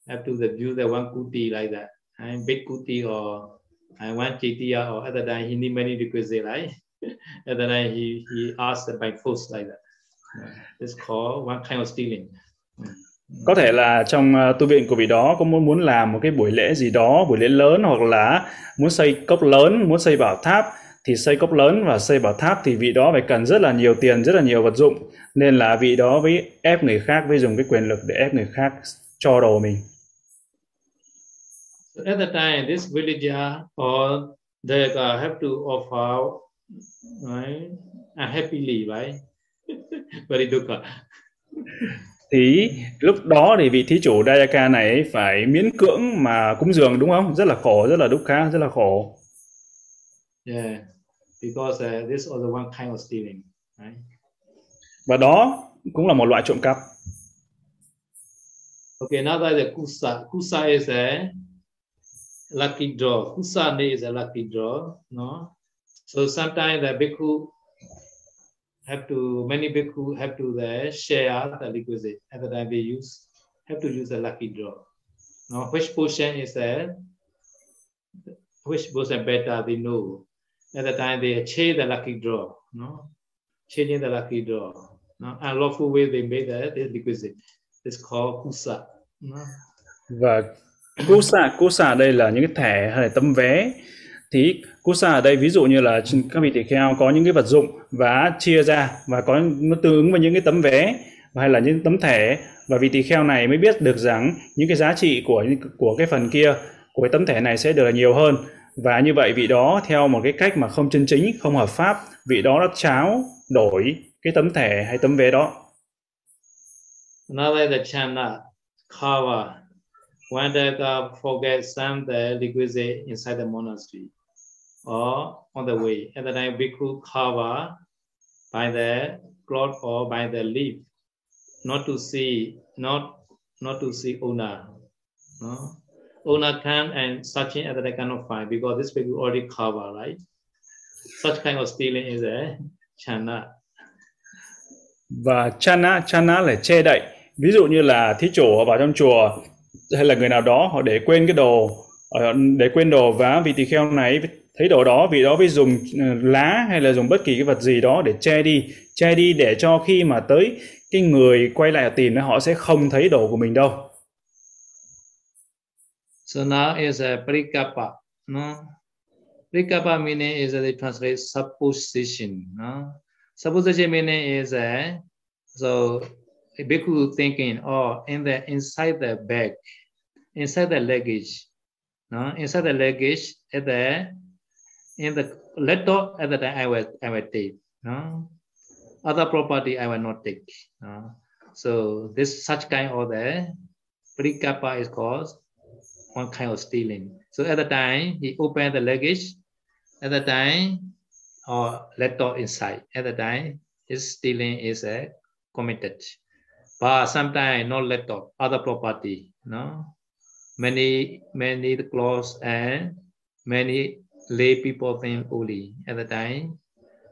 have to the, do the one kuti like that. I'm big kuti or I one chitiya or other than he need many requisites right (laughs) other than he he asked by force like that. It's called one kind of stealing. Có thể là trong uh, tu viện của vị đó có muốn muốn làm một cái buổi lễ gì đó buổi lễ lớn hoặc là muốn xây cốc lớn muốn xây bảo tháp thì xây cốc lớn và xây bảo tháp thì vị đó phải cần rất là nhiều tiền rất là nhiều vật dụng nên là vị đó với ép người khác với dùng cái quyền lực để ép người khác cho đồ mình So at the time, this villager or they uh, have to offer right, unhappily, right? (laughs) Very dukkha. thì lúc đó thì vị thí chủ Dayaka này phải miễn cưỡng mà cúng dường đúng không? Rất là khổ, rất là đúc khá, rất là khổ. Yeah, because uh, this also one kind of stealing, right? Và đó cũng là một loại trộm cắp. Okay, now that the kusa, kusa is a lucky draw. Kusa is a lucky draw, no? So sometimes the bhikkhu have to many bhikkhu have to the share the requisite at the time they use have to use a lucky draw. Now which portion is there? Which portion better they know. At the time they change the lucky draw, no? Changing the lucky draw. No? Unlawful way they made the, the requisite. It's called kusa. No? Và kusa, kusa đây là những cái thẻ hay là tấm vé thì kusa ở đây ví dụ như là các vị tỷ kheo có những cái vật dụng và chia ra và có nó tương ứng với những cái tấm vé hay là những tấm thẻ và vị tỷ kheo này mới biết được rằng những cái giá trị của của cái phần kia của cái tấm thẻ này sẽ được nhiều hơn và như vậy vị đó, theo một cái cách mà không chân chính, không hợp pháp, vị đó đã cháo đổi cái tấm thẻ hay tấm vé đó. Now the chana cover when they forget some the requisite inside the monastery or on the way at the time bhikkhu cover by the cloth or by the leaf, not to see, not not to see owner. No? Owner come and Sachin at the of find because this bhikkhu already cover, right? Such kind of stealing is a chana. Và chana chana là che đậy. Ví dụ như là thí chủ họ vào trong chùa, hay là người nào đó, họ để quên cái đồ ờ, để quên đồ và vị tỳ kheo này, thấy đồ đó, vị đó mới dùng ờ, lá hay là dùng bất kỳ cái vật gì đó để che đi che đi để cho khi mà tới cái người quay lại tìm họ sẽ không thấy đồ của mình đâu. So now is a prikapa, no? Prikapa meaning is a, they translate supposition, no? Supposition meaning is a, so a bhikkhu thinking, oh, in the inside the bag, inside the luggage, no, inside the luggage, at the in the laptop at the time I will I will take, no, other property I will not take, no. So this such kind of the prikapa is called one kind of stealing. So at the time he opened the luggage, at the time or let laptop inside, at the time his stealing is uh, committed. But sometimes not let laptop, other property, no? Many many clothes and many lay people think only. At the time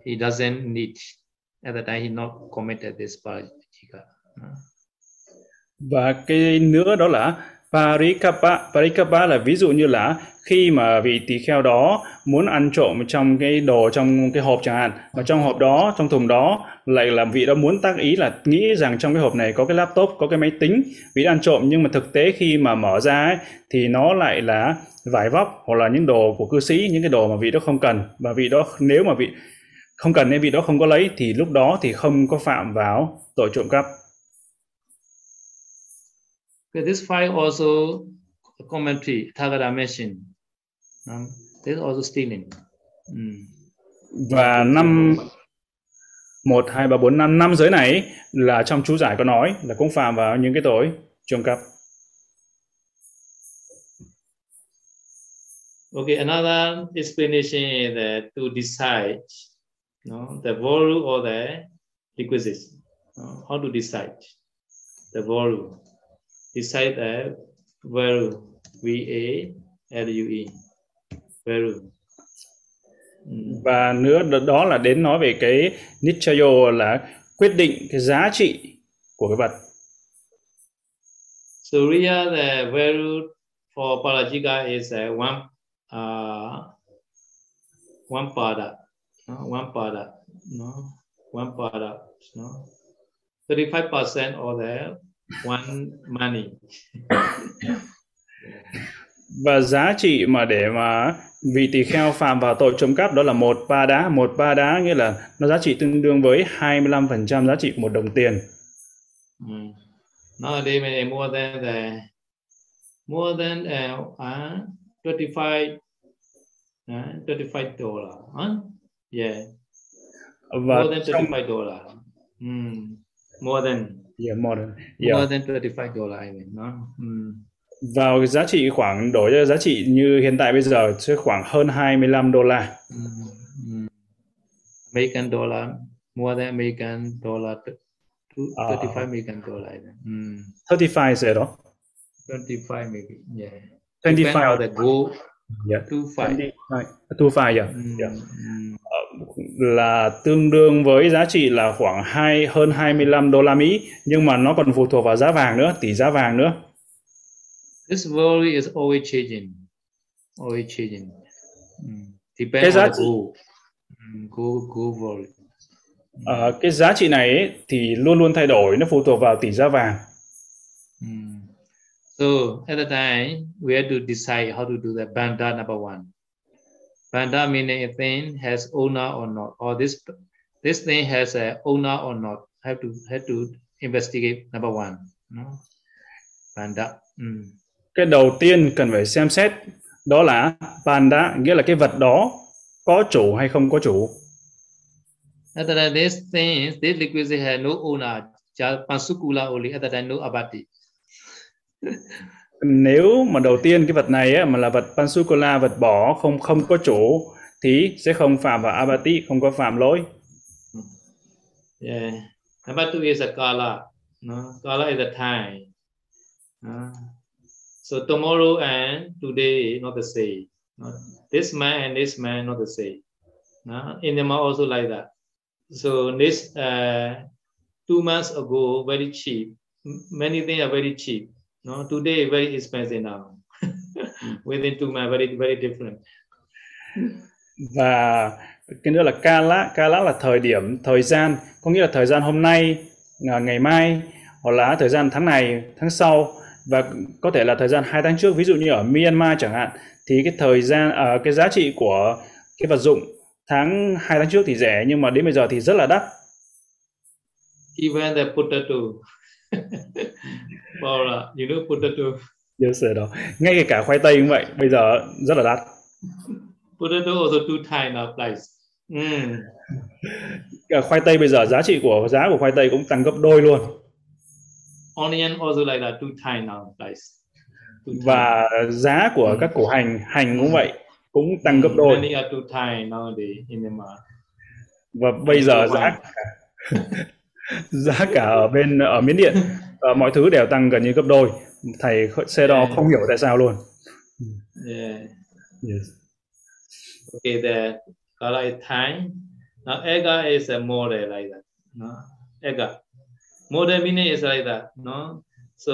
he doesn't need. At the time he not committed this. No? và cái nữa đó là parikapa parikapa là ví dụ như là khi mà vị tỳ kheo đó muốn ăn trộm trong cái đồ trong cái hộp chẳng hạn. Và trong hộp đó trong thùng đó lại là vị đó muốn tác ý là nghĩ rằng trong cái hộp này có cái laptop có cái máy tính vị ăn trộm. Nhưng mà thực tế khi mà mở ra ấy, thì nó lại là vải vóc hoặc là những đồ của cư sĩ những cái đồ mà vị đó không cần. Và vị đó nếu mà vị không cần nên vị đó không có lấy thì lúc đó thì không có phạm vào tội trộm cắp. Okay, this file also commentary Thagara mentioned. Um, this also stealing. Mm. và năm một hai ba bốn năm năm giới này là trong chú giải có nói là cũng phạm vào những cái tội trộm cắp Okay, another explanation is that to decide no, the value or the requisites. no, how to decide the value? Decide the value, V-A-L-U-E, value. Mm. và nữa đó là đến nói về cái nichayo là quyết định cái giá trị của cái vật So here the value for Parajika is uh, one uh, one pada, no? one pada, no, one pada, no, thirty five percent one money. và giá trị mà để mà vị tỳ kheo phạm vào tội trộm cắp đó là một ba đá một ba đá nghĩa là nó giá trị tương đương với 25% giá trị của một đồng tiền Mm. Nowadays, maybe more than the more than uh, uh, twenty five uh, twenty five dollar, huh? Yeah. và more than trong 35 dollar. Mm. More than yeah, more than, yeah. more than 35 dollar I mean, no? Mm. vào giá trị khoảng đổi ra giá trị như hiện tại bây giờ sẽ khoảng hơn 25 đô la. Mm. American dollar more than American dollar t- two- Ah. 35 American dollar. Mm. 35 sẽ đó 25 maybe. Yeah. 25 Depend on the gold yeah. two five. 25 25 yeah. Yeah. Mm. Là tương đương với giá trị là khoảng hai hơn 25 đô la Mỹ nhưng mà nó còn phụ thuộc vào giá vàng nữa tỷ giá vàng nữa This value is always changing. Always changing. Mm. Cái Depend giá on the trị- gold. Mm. Gold, gold value. Ờ, cái giá trị này ấy, thì luôn luôn thay đổi nó phụ thuộc vào tỷ giá vàng Mm. So at the time, we had to decide how to do the banda number one. Banda meaning a thing has owner or not, or this this thing has a owner or not. Have to have to investigate number one. No? Banda. Mm. cái đầu tiên cần phải xem xét đó là panda nghĩa là cái vật đó có chủ hay không có chủ the time, this thing, this liquid had no owner. Just pansukula only. The time, no abati. (laughs) nếu mà đầu tiên cái vật này á, mà là vật pansukola vật bỏ không không có chủ thì sẽ không phạm vào abati không có phạm lỗi Yeah. Number two is a kala. No, kala is a time. Uh, so tomorrow and today not the same. No? This man and this man not the same. No? In Myanmar also like that. So this uh, two months ago very cheap. Many things are very cheap. No, today very expensive now. Within two months very very different. và cái nữa là kala kala là thời điểm thời gian có nghĩa là thời gian hôm nay à, ngày mai hoặc là thời gian tháng này tháng sau và có thể là thời gian hai tháng trước ví dụ như ở Myanmar chẳng hạn thì cái thời gian ở cái giá trị của cái vật dụng tháng hai tháng trước thì rẻ nhưng mà đến bây giờ thì rất là đắt Even the potato. Paula, you know potato. yes, sir, đó ngay cả khoai tây cũng vậy bây giờ rất là đắt Potato also two times now price. Mm. Cả khoai tây bây giờ giá trị của giá của khoai tây cũng tăng gấp đôi luôn onion also like that two times now price. Và giá của ừ. các củ hành hành cũng vậy, cũng tăng gấp đôi. In Myanmar. Và bây giờ giá (laughs) giá cả ở bên ở Miến Điện uh, mọi thứ đều tăng gần như gấp đôi. Thầy xe đo yeah. không hiểu tại sao luôn. Yeah. Yes. Okay, the color is time. Now ega is a model like that. No? Ega. Model meaning is like that. No. So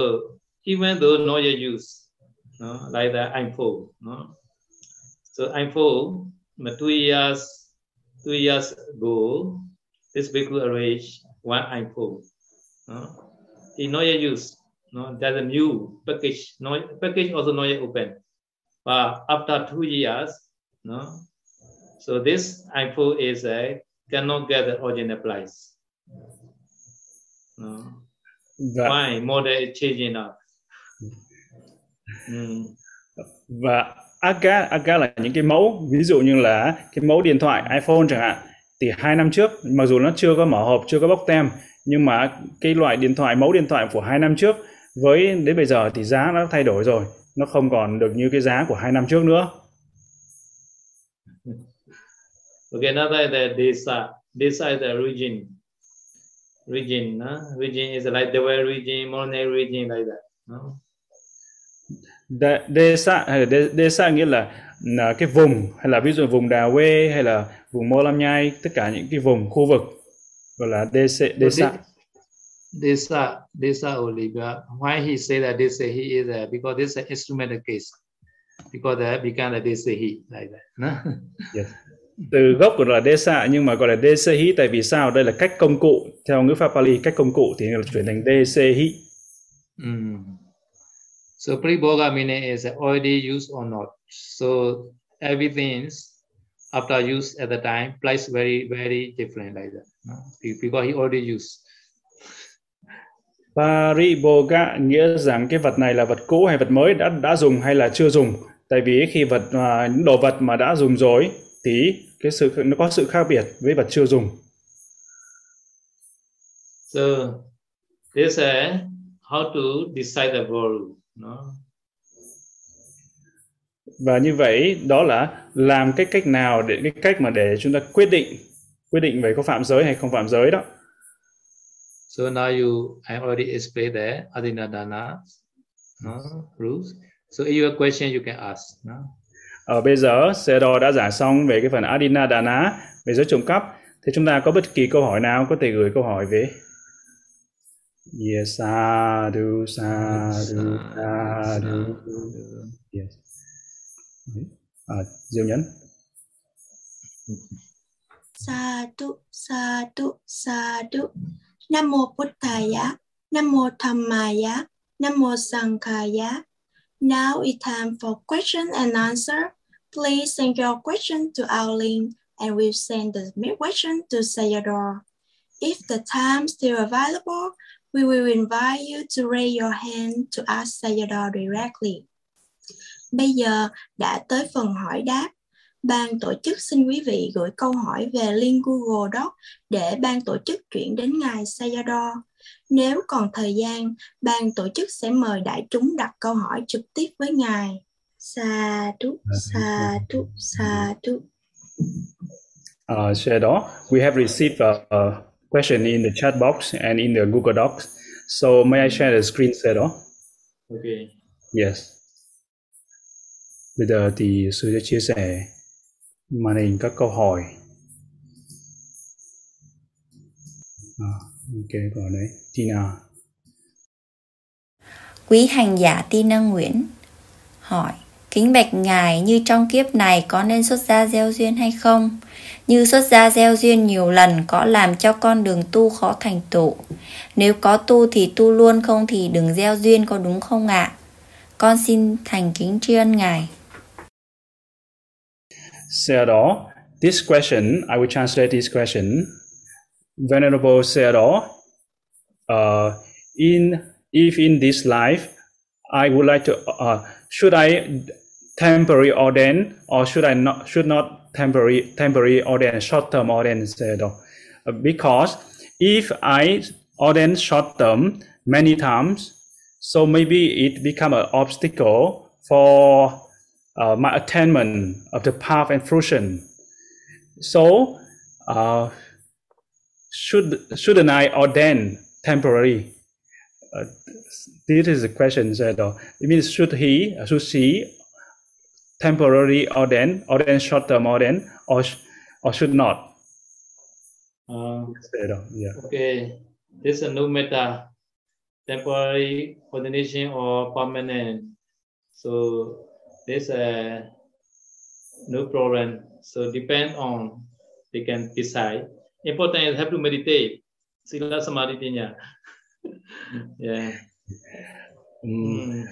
even though not yet used, no, like the iPhone, no. So iPhone, two years, two years ago, this vehicle arranged one iPhone. No? He not yet used. No, there's a new package. No, package also not yet open. But after two years, no, so this iPhone is a cannot get the original price. No. That, Why model is changing up? Mm. Và aga aga là những cái mẫu ví dụ như là cái mẫu điện thoại iPhone chẳng hạn thì hai năm trước mặc dù nó chưa có mở hộp chưa có bóc tem nhưng mà cái loại điện thoại mẫu điện thoại của hai năm trước với đến bây giờ thì giá nó thay đổi rồi nó không còn được như cái giá của hai năm trước nữa Okay, another the desa. Desa is the region. Region, no? region is like the way region, Morne region like that. No? Desa desa nghĩa là, là cái vùng hay là ví dụ vùng Đà Quê hay là vùng Mô Lam Nhai tất cả những cái vùng khu vực gọi là desa. desa. Desa, desa Oliver. Why he say that desa he is a, because this is an instrumental case. Because that become a desa he like that. No? yes từ gốc của là desa nhưng mà gọi là desehi tại vì sao đây là cách công cụ theo ngữ pháp Pali cách công cụ thì là chuyển thành desehi mm. so priboga meaning is already used or not so everything after use at the time place very very different like that because he already used Pariboga nghĩa rằng cái vật này là vật cũ hay vật mới đã đã dùng hay là chưa dùng. Tại vì khi vật uh, những đồ vật mà đã dùng rồi thì cái sự nó có sự khác biệt với vật chưa dùng. So this is how to decide the value. No? Và như vậy đó là làm cái cách nào để cái cách mà để chúng ta quyết định quyết định về có phạm giới hay không phạm giới đó. So now you I already explained the Adinadana no, rules. So if you have question you can ask. No? Ở ờ, bây giờ Sero đã giải xong về cái phần Adina Dana về giới trộm cắp. Thế chúng ta có bất kỳ câu hỏi nào có thể gửi câu hỏi về Yes, sadhu, sadhu, sadhu. Yes. À, Diệu Nhấn. Sadhu, sadhu, sadhu. Nam mô Buddhaya, Nam mô Dhammaya, Nam mô. Now it's time for question and answer. Please send your question to our link and we'll send the question to Sayador. If the time still available, we will invite you to raise your hand to ask Sayador directly. Bây giờ đã tới phần hỏi đáp. Ban tổ chức xin quý vị gửi câu hỏi về link Google Doc để ban tổ chức chuyển đến ngài Sayador. Nếu còn thời gian, ban tổ chức sẽ mời đại chúng đặt câu hỏi trực tiếp với ngài. Sadhu, sadhu, sadhu. Uh, Shadow, we have received a, a, question in the chat box and in the Google Docs. So may I share the screen, Shadow? Okay. Yes. Bây giờ thì sư sẽ chia sẻ màn hình các câu hỏi. À, ok, câu đấy. Tina. Quý hành giả Tina Nguyễn hỏi Kính bạch ngài như trong kiếp này có nên xuất gia gieo duyên hay không? Như xuất gia gieo duyên nhiều lần có làm cho con đường tu khó thành tựu. Nếu có tu thì tu luôn không thì đừng gieo duyên có đúng không ạ? Con xin thành kính tri ân ngài. Sayadaw, this question, I will translate this question. Venerable Sayadaw, uh, in if in this life I would like to uh, should I temporary ordain or should I not should not temporary temporary ordain short term ordain instead of because if I ordain short term many times. So maybe it become an obstacle for uh, my attainment of the path and fruition. So uh, should shouldn't I ordain temporarily? Uh, this is the question said. Uh, it means should he should she temporarily ordain ordain short term ordain or or should not? Uh, uh, yeah. okay, this is a new matter, temporary ordination or permanent. So there's a no problem. So depend on they can decide. Important is have to meditate. Sila samadhi pinya. (laughs) yeah. Um, Mm.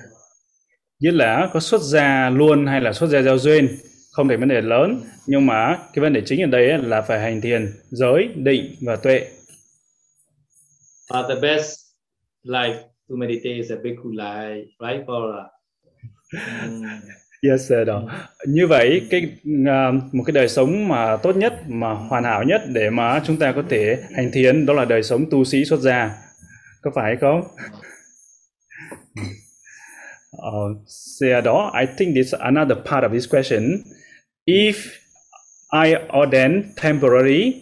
như là có xuất gia luôn hay là xuất gia giao duyên không thành vấn đề lớn nhưng mà cái vấn đề chính ở đây là phải hành thiền giới định và tuệ But the best life to meditate is a bhikkhu life, right, Paula? Mm. Yes sir đó như vậy cái à, một cái đời sống mà tốt nhất mà hoàn hảo nhất để mà chúng ta có thể hành thiền đó là đời sống tu sĩ xuất gia có phải không Uh, so đó, I think this another part of this question. If I ordain temporary,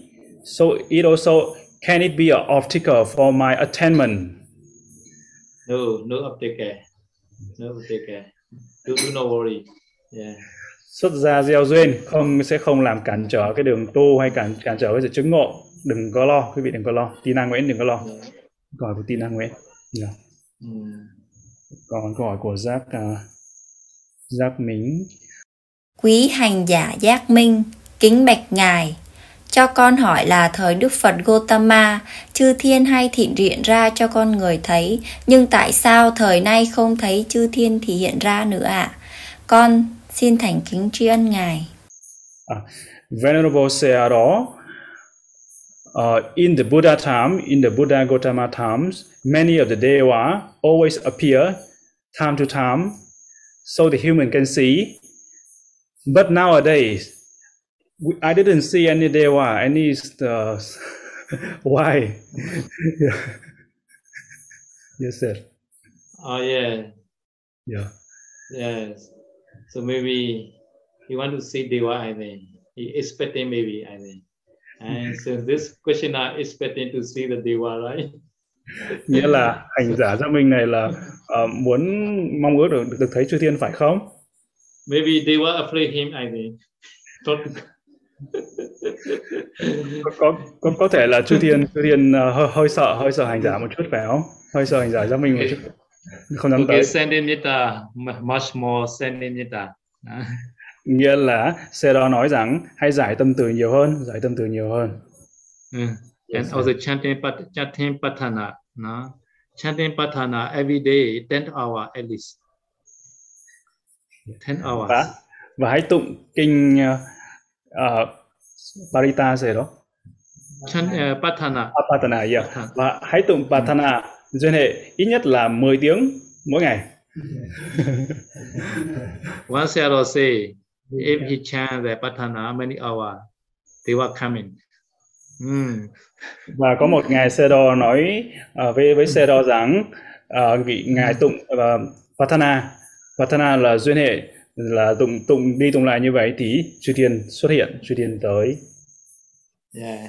so it also can it be an obstacle for my attainment? No, no obstacle. No obstacle. Do, do not worry. Yeah. Xuất gia gieo duyên không sẽ không làm cản trở cái đường tu hay cản cản trở cái sự chứng ngộ. Đừng có lo, quý vị đừng có lo. Tina Nguyễn đừng có lo. yeah. Câu hỏi của Tina Nguyễn. Yeah. Mm. Còn câu hỏi của Giác uh, Giác Mính. Quý hành giả giác minh, kính bạch ngài. Cho con hỏi là thời Đức Phật Gotama, chư thiên hay thị hiện ra cho con người thấy, nhưng tại sao thời nay không thấy chư thiên thì hiện ra nữa ạ? Con xin thành kính tri ân ngài. À, Venerable Sayadaw, uh, à, in the Buddha time, in the Buddha Gautama times, many of the Deva always appear time to time, so the human can see. But nowadays, we, I didn't see any Deva, any uh, (laughs) why? yeah. (laughs) Yes, sir. Oh yeah. Yeah. Yes. So maybe he want to see Deva, I think. He expecting maybe, I think. And so this question are expecting to see the Deva, right? (laughs) Nghĩa là hành giả giác minh này là uh, muốn mong ước được, được thấy chư thiên phải không? Maybe Deva afraid him, I think. Don't- có có có, thể là chư thiên chư thiên ờ, hơi, hơi sợ hơi sợ hành giả một chút phải không hơi sợ hành giả giác minh một chút không dám okay, tới mu- much more. Uh, nghĩa là xe đó nói rằng hãy giải tâm từ nhiều hơn giải tâm từ nhiều hơn mm. And also chanting, chanting patana. No? Chanting patana every day, 10 hours at least. 10 hours. và và hãy tụng kinh uh, Parita gì đó Chant uh, patana. Apatana yeah. Patana. và hãy tụng Patana duyên hệ ít nhất là 10 tiếng mỗi ngày (laughs) One Sayadaw say, if he chant the patana many hours, they were coming. Mm. và có một ngài xe đo nói uh, với với xe đo rằng uh, vị ngài tụng uh, Patana Patana là duyên hệ là tụng tụng đi tụng lại như vậy thì chư thiên xuất hiện chư thiên tới Yeah.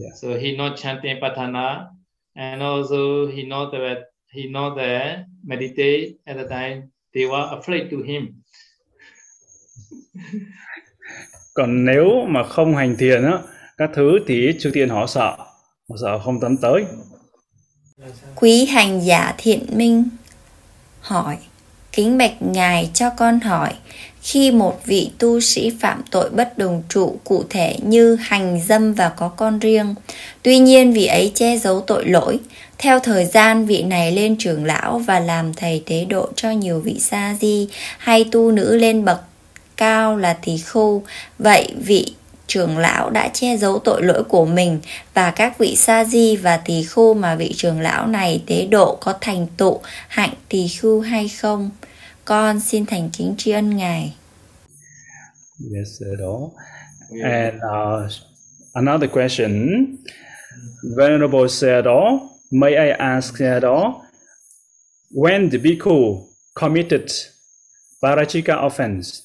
Yeah. So he not chanting patana, and also he know that he know that meditate at the time they were afraid to him. (laughs) còn nếu mà không hành thiền á các thứ thì chư thiên họ sợ họ sợ không dám tới Quý hành giả thiện minh hỏi Kính bạch ngài cho con hỏi, Khi một vị tu sĩ phạm tội bất đồng trụ, cụ thể như hành dâm và có con riêng, Tuy nhiên vị ấy che giấu tội lỗi, Theo thời gian vị này lên trưởng lão và làm thầy tế độ cho nhiều vị sa di hay tu nữ lên bậc cao là tỳ khưu, Vậy vị trưởng lão đã che giấu tội lỗi của mình và các vị sa di và tỳ khưu mà vị trưởng lão này tế độ có thành tụ hạnh tỳ khưu hay không? Con xin thành kính tri ân ngài. Yes đó. Yeah. and uh, another question. Venerable Sayadaw, may I ask Sayadaw, when the bhikkhu committed parachika offense,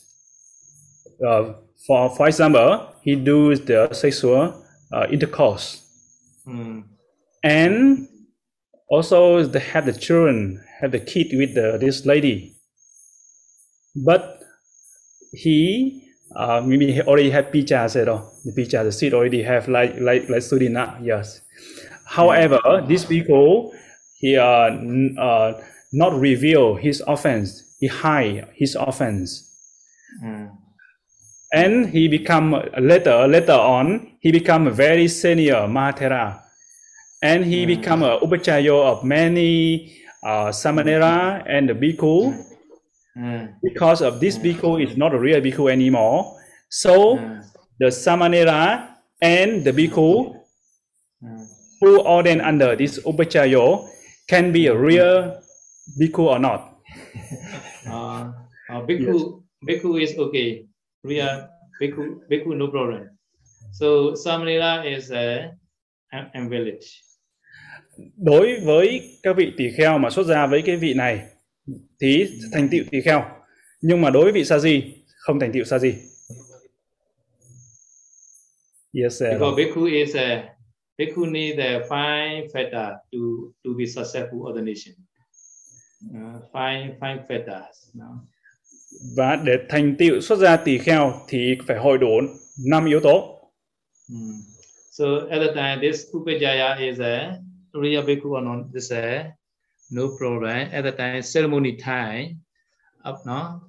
uh, for for example, he do the sexual uh, intercourse, Mm. and also they have the children, have the kid with the, this lady, but he uh, maybe he already have picha said oh, the picha the seed already have like like like sudina yes. However, this bhikkhu he uh, n- uh, not reveal his offense, he hide his offense. Mm. and he become later later on he become a very senior Mahathera and he Mm. become a upachayo of many uh, samanera and the bhikkhu Mm. because of this bhikkhu is not a real bhikkhu anymore so Mm. the samanera and the bhikkhu who ordained under this upachayo can be a real bhikkhu or not (laughs) Uh, uh, bhikkhu, bhikkhu is okay. Real bhikkhu, bhikkhu no problem. So Samanera is uh, am- invalid. đối với các vị tỳ kheo mà xuất gia với cái vị này thì thành tựu tỳ kheo nhưng mà đối với vị sa di không thành tựu sa di yes sir. Because bhikkhu is a bhikkhu need the five factor to to be successful ordination. Uh, five five factors. No? và để thành tựu xuất gia tỳ kheo thì phải hội đủ năm yếu tố Mm. So at the time, this upajaya is a real bhikkhu or not, this a no problem. At the time, ceremony time, up no,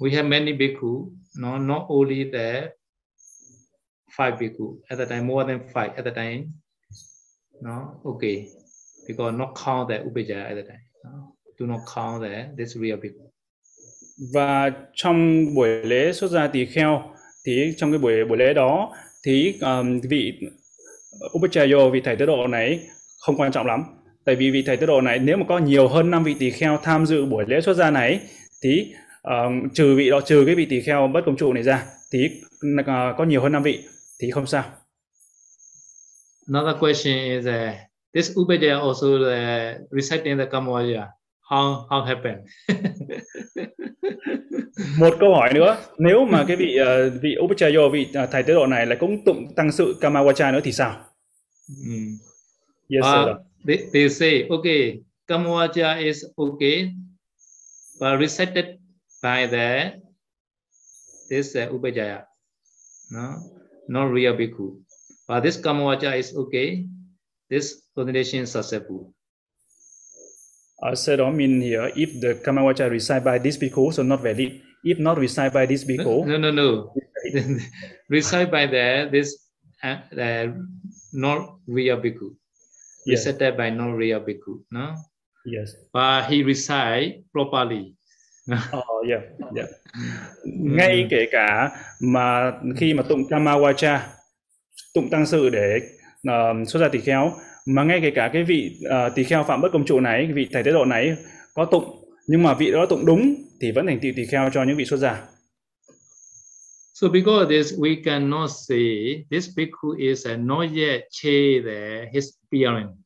we have many bhikkhu, no, not only the five bhikkhu. At the time, more than five. At the time, no, okay, because not count the upajaya at the time. No? Do not count the this real bhikkhu. và trong buổi lễ xuất gia tỳ kheo thì trong cái buổi buổi lễ đó thì um, vị upachayo vị thầy tế độ này không quan trọng lắm tại vì vị thầy tế độ này nếu mà có nhiều hơn 5 vị tỳ kheo tham dự buổi lễ xuất gia này thì um, trừ vị đó trừ cái vị tỳ kheo bất công trụ này ra thì uh, có nhiều hơn 5 vị thì không sao Another question is uh, this upajaya also uh, reciting the Kamavaya. How how happened? (laughs) một câu hỏi nữa nếu mà cái vị uh, vị upachayo vị uh, thầy tế độ này lại cũng tụng tăng sự kamawacha nữa thì sao Mm. yes Uh, sir. They, they say, okay, Kamavaja is okay, but recited by the this uh, Upajaya, no, not real bhikkhu. But this Kamavaja is okay, this ordination is successful. I said, that mean here if the kamawacha recite by this bhikkhu so not valid if not recite by this bhikkhu No, no, no. (laughs) (laughs) recite by the this uh, the not real bhikkhu. Yes Recited by not real bhikkhu, no. yes But he recite properly. oh yeah yeah (laughs) ngay kể cả mà khi mà tụng kamawacha tụng tăng sự để uh, xuất gia tỳ kheo mà ngay kể cả cái vị uh, tỳ kheo phạm bất công trụ này vị thầy tế độ này có tụng nhưng mà vị đó tụng đúng thì vẫn thành tựu tỳ kheo cho những vị xuất gia So because this, we cannot say this bhikkhu is uh, not yet changed the, his appearance.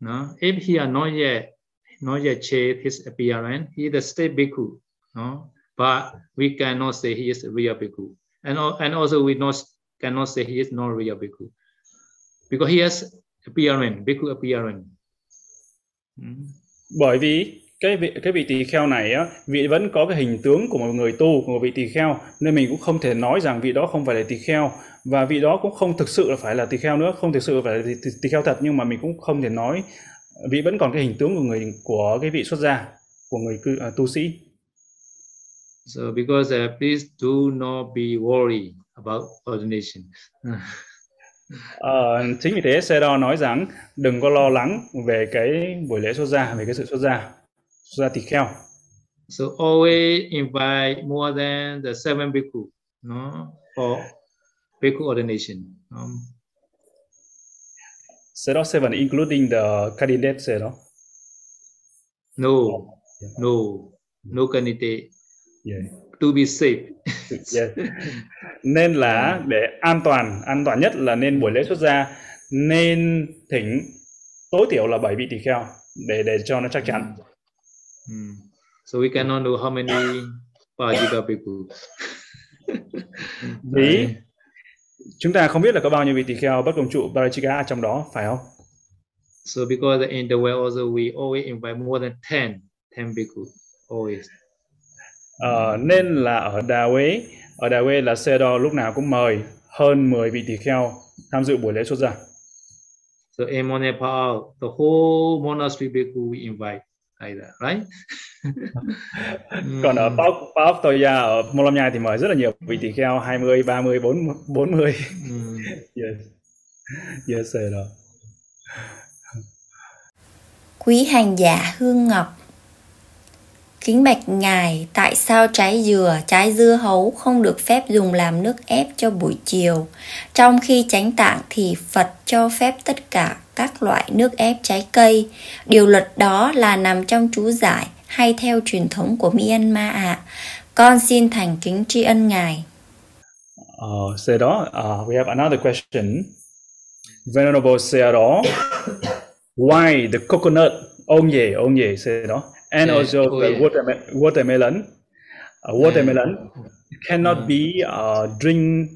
No, if he are not yet not yet changed his appearance, he is state bhikkhu. No, but we cannot say he is real bhikkhu, and and also we not cannot say he is not real bhikkhu because he has appearance, bhikkhu appearance. Mm. bởi vì cái vị cái vị tỳ kheo này á vị vẫn có cái hình tướng của một người tu của một vị tỳ kheo nên mình cũng không thể nói rằng vị đó không phải là tỳ kheo. Và vị đó cũng không thực sự là phải là tỳ kheo nữa không thực sự phải là tỳ, kheo thật nhưng mà mình cũng không thể nói vị vẫn còn cái hình tướng của người của cái vị xuất gia của người cư, à, tu sĩ. So because uh, please do not be worried about ordination. Ờ, chính vì thế Sero nói rằng đừng có lo lắng về cái buổi lễ xuất gia về cái sự xuất gia gia tỳ kheo So always invite more than the seven bhikkhu, no, for bhikkhu ordination. Um, Sero seven including the candidate Sero no, no, no candidate yeah. to be safe. (laughs) Yes. nên là để an toàn an toàn nhất là nên buổi lễ xuất gia nên thỉnh tối thiểu là 7 vị tỳ kheo để để cho nó chắc chắn. Mm. So we cannot know how many Pajika people. Vì chúng ta không biết là có bao nhiêu vị tỳ kheo bất công trụ Parachika trong đó, phải không? So because in the well also we always invite more than 10, 10 bhikkhu, always. Ờ, nên là ở Đà Quế, ở Đà Quế là Sê-đo lúc nào cũng mời hơn 10 vị tỳ kheo tham dự buổi lễ xuất gia. So in Nepal, the whole monastery bhikkhu we invite that, right? Còn ở. Pop Pop Toya ở Mô Nhai thì mời rất là nhiều vị tỳ kheo 20, 30, 40, 40. Mm. Yes. Yes, Sê-đo. Quý hành giả Hương Ngọc Kính bạch Ngài, tại sao trái dừa, trái dưa hấu không được phép dùng làm nước ép cho buổi chiều? Trong khi chánh tạng thì Phật cho phép tất cả các loại nước ép trái cây. Điều luật đó là nằm trong chú giải hay theo truyền thống của Myanmar ạ. Con xin thành kính tri ân Ngài. Uh, Sero, uh, we have another question. Venerable Sero, why the coconut, Ông ye, ông ye, Sero. And Yeah, also oh the yeah. waterme- watermelon, uh, watermelon cannot Mm. be uh, drink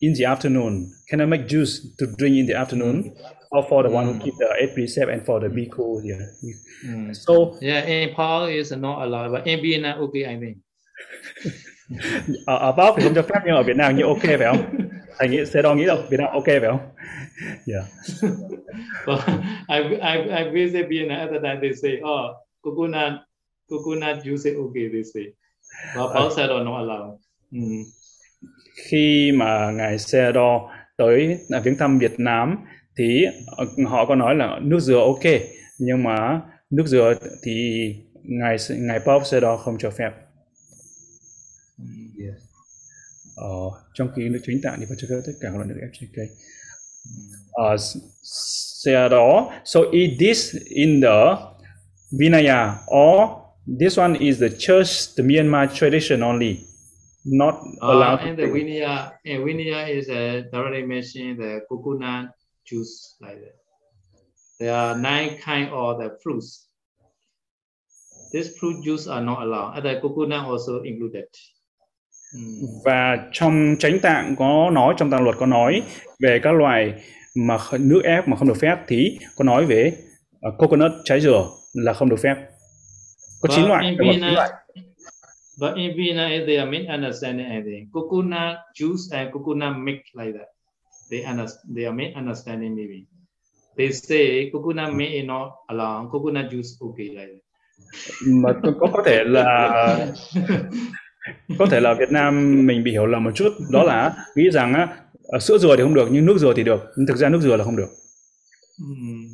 in the afternoon. Cannot make juice to drink in the afternoon, or for the one who Mm. keep the eight precept and for the bhikkhu here. Mm. So Yeah, in Nepal is not allowed, but in (laughs) (laughs) Vietnam, okay, I think. ở, ở Pháp thì không cho phép nhưng ở Việt Nam như ok phải không? Thầy nghĩ Sê-đo nghĩ đâu Việt Nam ok phải không? Yeah. (laughs) But I, I, I visit Vietnam at the time, they say, oh, coconut, coconut juice is okay, they say. But outside are not allowed. Mm. khi mà ngài Sê-đo tới à, viếng thăm Việt Nam thì ờ, họ có nói là nước dừa ok nhưng mà nước dừa thì ngài ngài Pope Sê-đo không cho phép Mm. ờ, trong khi nước chính tạng thì phải cho phép tất cả các loại nước ép trái cây uh, Sê-đo so eat this in the Vinaya or this one is the church the Myanmar tradition only not allowed Uh, and the. Vinaya, and Vinaya is a directly mentioned the coconut juice like that. There are nine kind of the fruits. These fruit juice are not allowed. And the coconut also included. Mm. và trong chánh tạng có nói trong tạng luật có nói về các loại mà nước ép mà không được phép thì có nói về uh, coconut trái dừa là không được phép có But 9 loại in tổng cộng chín loại But in Vietnam, they are misunderstanding anything. Coconut juice and coconut milk like that. They understand. They are misunderstanding maybe. They say coconut milk is not allowed. Coconut juice okay like that. mà có, có thể là (laughs) có thể là Việt Nam mình bị hiểu lầm một chút đó là nghĩ rằng á, sữa dừa thì không được nhưng nước dừa thì được nhưng thực ra nước dừa là không được Mm.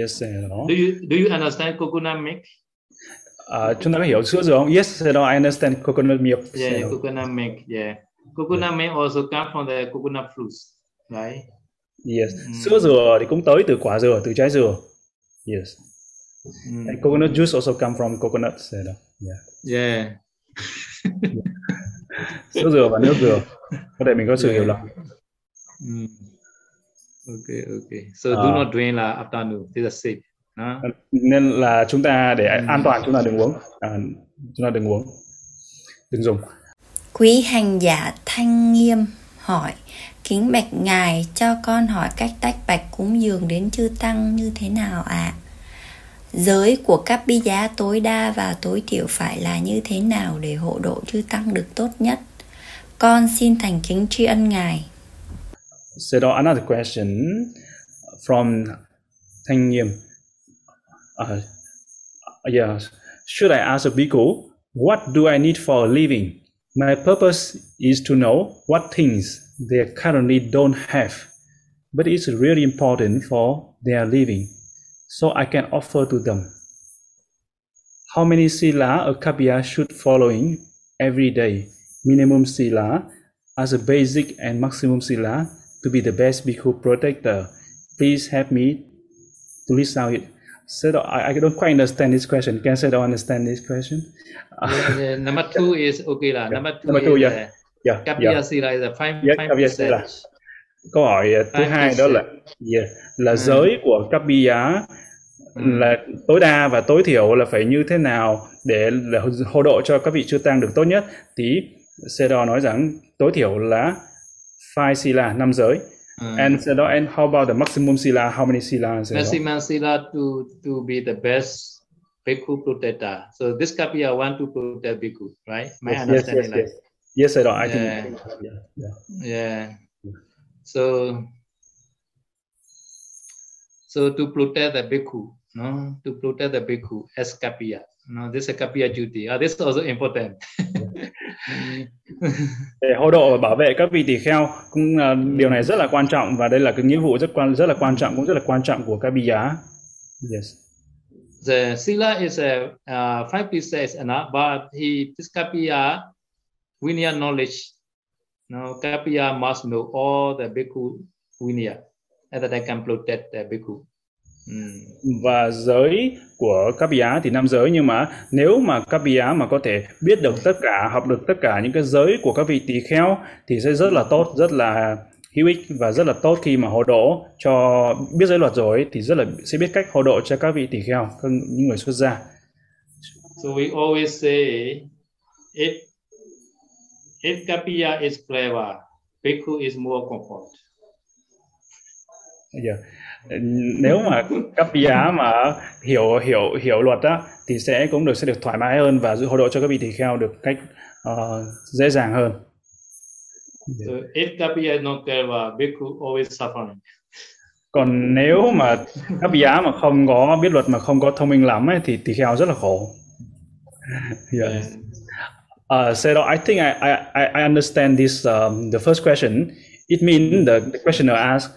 Yes đó Do you do you understand coconut milk? Ờ, chúng ta có hiểu sữa dừa không yes đó I understand coconut milk Yeah, Đó. coconut milk. Yeah, coconut milk also come from the coconut fruits, right? yes Mm. sữa dừa thì cũng tới từ quả dừa từ trái dừa yes Mm. And coconut juice also come from coconut đó. Yeah. Yeah. (laughs) Sữa dừa và nước dừa. Có thể mình có sự Yeah. hiểu lầm. Mm. Okay, okay. So do Uh, not drink la afternoon. This is safe. Huh? Nên là chúng ta để Ừ. an toàn chúng ta đừng uống. À, chúng ta đừng uống. Đừng dùng. Quý hành giả Thanh Nghiêm hỏi Kính bạch Ngài cho con hỏi cách tách bạch cúng dường đến chư Tăng như thế nào ạ? Giới của các bi giá tối đa và tối thiểu phải là như thế nào để hộ độ chư Tăng được tốt nhất? Con xin thành kính tri ân Ngài. So another question from Thanh Nghiêm. Uh, yeah. Should I ask a bhikkhu, what do I need for a living? My purpose is to know what things they currently don't have, but it's really important for their living, so I can offer to them. How many sila a kapya should following every day? Minimum sila as a basic and maximum sila to be the best bhikkhu protector. Please help me to list out it. Sedo, I, I don't quite understand this question. Can Sedo understand this question? Yeah, yeah. Number two (laughs) is okay lah. Number two Number two, is yeah. uh, Yeah, Kapya yeah. Is a five Yeah, five Kapya Sila. percent. câu hỏi uh, thứ hai đó là yeah, là Ừ. giới của bi giá Ừ. là tối đa và tối thiểu là phải như thế nào để là hộ độ cho các vị chư tăng được tốt nhất thì Sero nói rằng tối thiểu là five sila năm giới Ừ. and Sero and how about the maximum sila how many sila? Maximum sila to to be the best bhikkhu protector. So this Kapiya want to protect bhikkhu, right? My yes, yes, understanding yes, like yes. Yes, I think Yeah. yeah, yeah. Yeah. So, so to protect the bhikkhu, no, to protect the bhikkhu as kapiya. No, this is a kapiya duty. Ah, this is also important. để hộ độ và bảo vệ các vị tỳ kheo cũng là điều này rất là quan trọng và đây là cái nghĩa vụ rất quan rất là quan trọng cũng rất là quan trọng của các bi giá yes the sila is a uh, five pieces enough, but he this kapiya vinaya knowledge. No, kapiya must know all the bhikkhu vinaya, and that they can protect the bhikkhu. Mm. và giới của các bi giá thì năm giới nhưng mà nếu mà các bi giá mà có thể biết được tất cả học được tất cả những cái giới của các vị tỳ kheo thì sẽ rất là tốt rất là hữu ích và rất là tốt khi mà hộ độ cho biết giới luật rồi thì rất là sẽ biết cách hộ độ cho các vị tỳ kheo các những người xuất gia So we always say, if if kapiya is clever, bhikkhu is more comfort. Giờ nếu mà các giá mà hiểu hiểu hiểu luật á thì sẽ cũng được sẽ được thoải mái hơn và hộ độ cho các vị tỳ kheo được cách ờ, dễ dàng hơn So if kapiya is not clever, bhikkhu always suffering. còn nếu mà các bi giá mà không có biết luật mà không có thông minh lắm ấy, thì tỳ kheo rất là khổ (laughs) yes. And, Uh, so I think I, I, I understand this um, the first question. It means the, the questioner asked,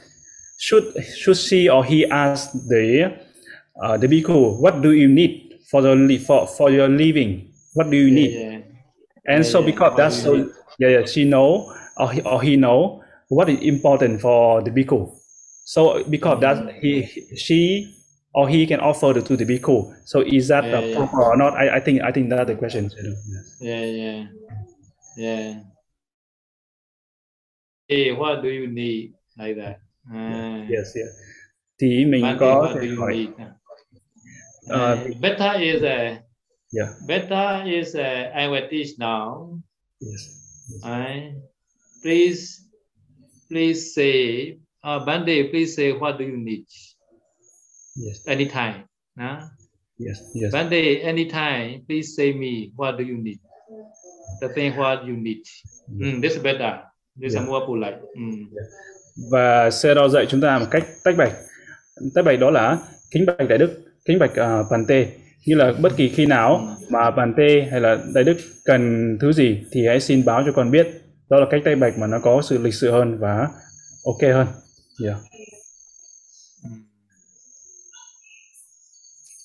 should should she or he ask the uh, the bhikkhu, what do you need for the for for your living? What do you yeah, need? yeah. And Yeah, so because that's so yeah, yeah she know or he, or he know what is important for the bhikkhu. So because that he she or he can offer to, to the bhikkhu. So is that Yeah, yeah. proper or not? I, I think I think that's the question. Yes. Yeah, yeah, yeah. Hey, what do you need like that? Ah. Yes, yes. Thì mình có what do thể hỏi? Uh, better is a yeah, better is a, I will teach now. yes. I please please say uh, Bande, please say what do you need Yes, anytime. Huh? yes, yes. Bande, anytime, please say me what do you need. The thing what you need. Mm, this is better. This Yeah. is more polite. Mm. Và Sero dạy chúng ta một cách tách bạch. Tách bạch đó là kính bạch đại đức, kính bạch uh, bàn tê. Như là bất kỳ khi nào mà bàn tê hay là đại đức cần thứ gì thì hãy xin báo cho con biết. Đó là cách tách bạch mà nó có sự lịch sự hơn và ok hơn. Yeah.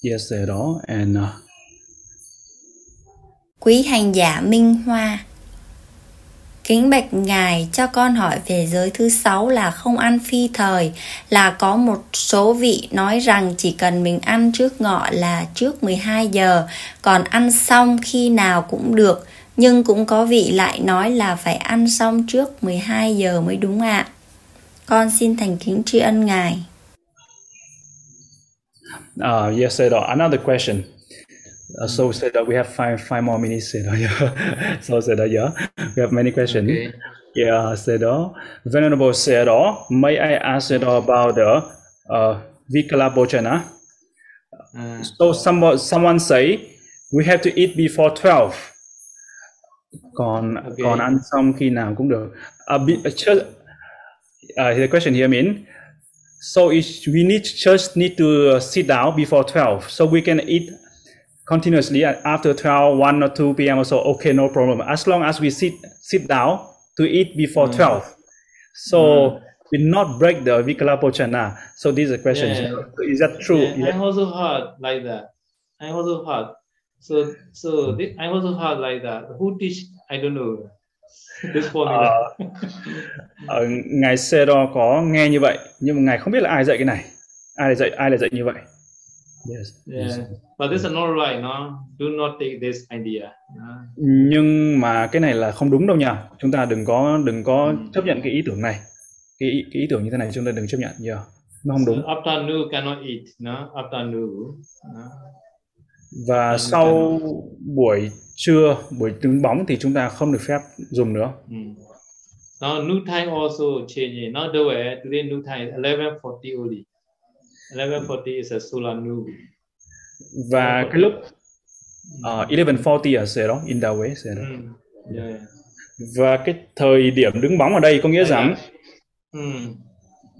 Yes, Sero. And uh, Quý hành giả Minh Hoa Kính bạch Ngài cho con hỏi về giới thứ sáu là không ăn phi thời là có một số vị nói rằng chỉ cần mình ăn trước ngọ là trước 12 giờ còn ăn xong khi nào cũng được nhưng cũng có vị lại nói là phải ăn xong trước 12 giờ mới đúng ạ. Con xin thành kính tri ân Ngài. Uh, yes, Seda. Another question. Uh, so that we have five five more minutes. Seda. (laughs) Yeah. so Seda, yeah, we have many questions. Okay. Yeah, Seda. Venerable Seda, may I ask Seda about the uh, Vikala Bojana? Uh, So someone someone say we have to eat before 12. Còn Okay. còn ăn xong khi nào cũng được. Uh, be, uh, uh, the question here mean so we need just need to uh, sit down before 12 so we can eat continuously after 12 1 or 2 p.m. or so okay no problem as long as we sit sit down to eat before 12 so we not break the vikala pochana so this is a question Yeah. Is that true Yeah, that- I also heard like that. I also heard. So so thi- I also heard like that. Who teach? I don't know. (laughs) this formula. Ờ, ngài Sero có nghe như vậy nhưng mà ngài không biết là ai dạy cái này ai lại dạy ai lại dạy như vậy yes. yeah, but this is not right. No, do not take this idea. Nhưng mà cái này là không đúng đâu nha chúng ta đừng có đừng có Ừ. chấp nhận cái ý tưởng này cái, ý- cái ý tưởng như thế này chúng ta đừng chấp nhận yeah. nó không đúng So afternoon cannot eat, no? Afternoon. No? và Không sau buổi trưa buổi trứng bóng thì chúng ta không được phép dùng nữa Mm. Now new time also changing. Now the way today new time is 11:40 only. 11:40 is a solar new. Và cái lúc uh, 11:40 ở sẽ đó in that way sẽ đó. Yeah. và cái thời điểm đứng bóng ở đây có nghĩa rằng Mm.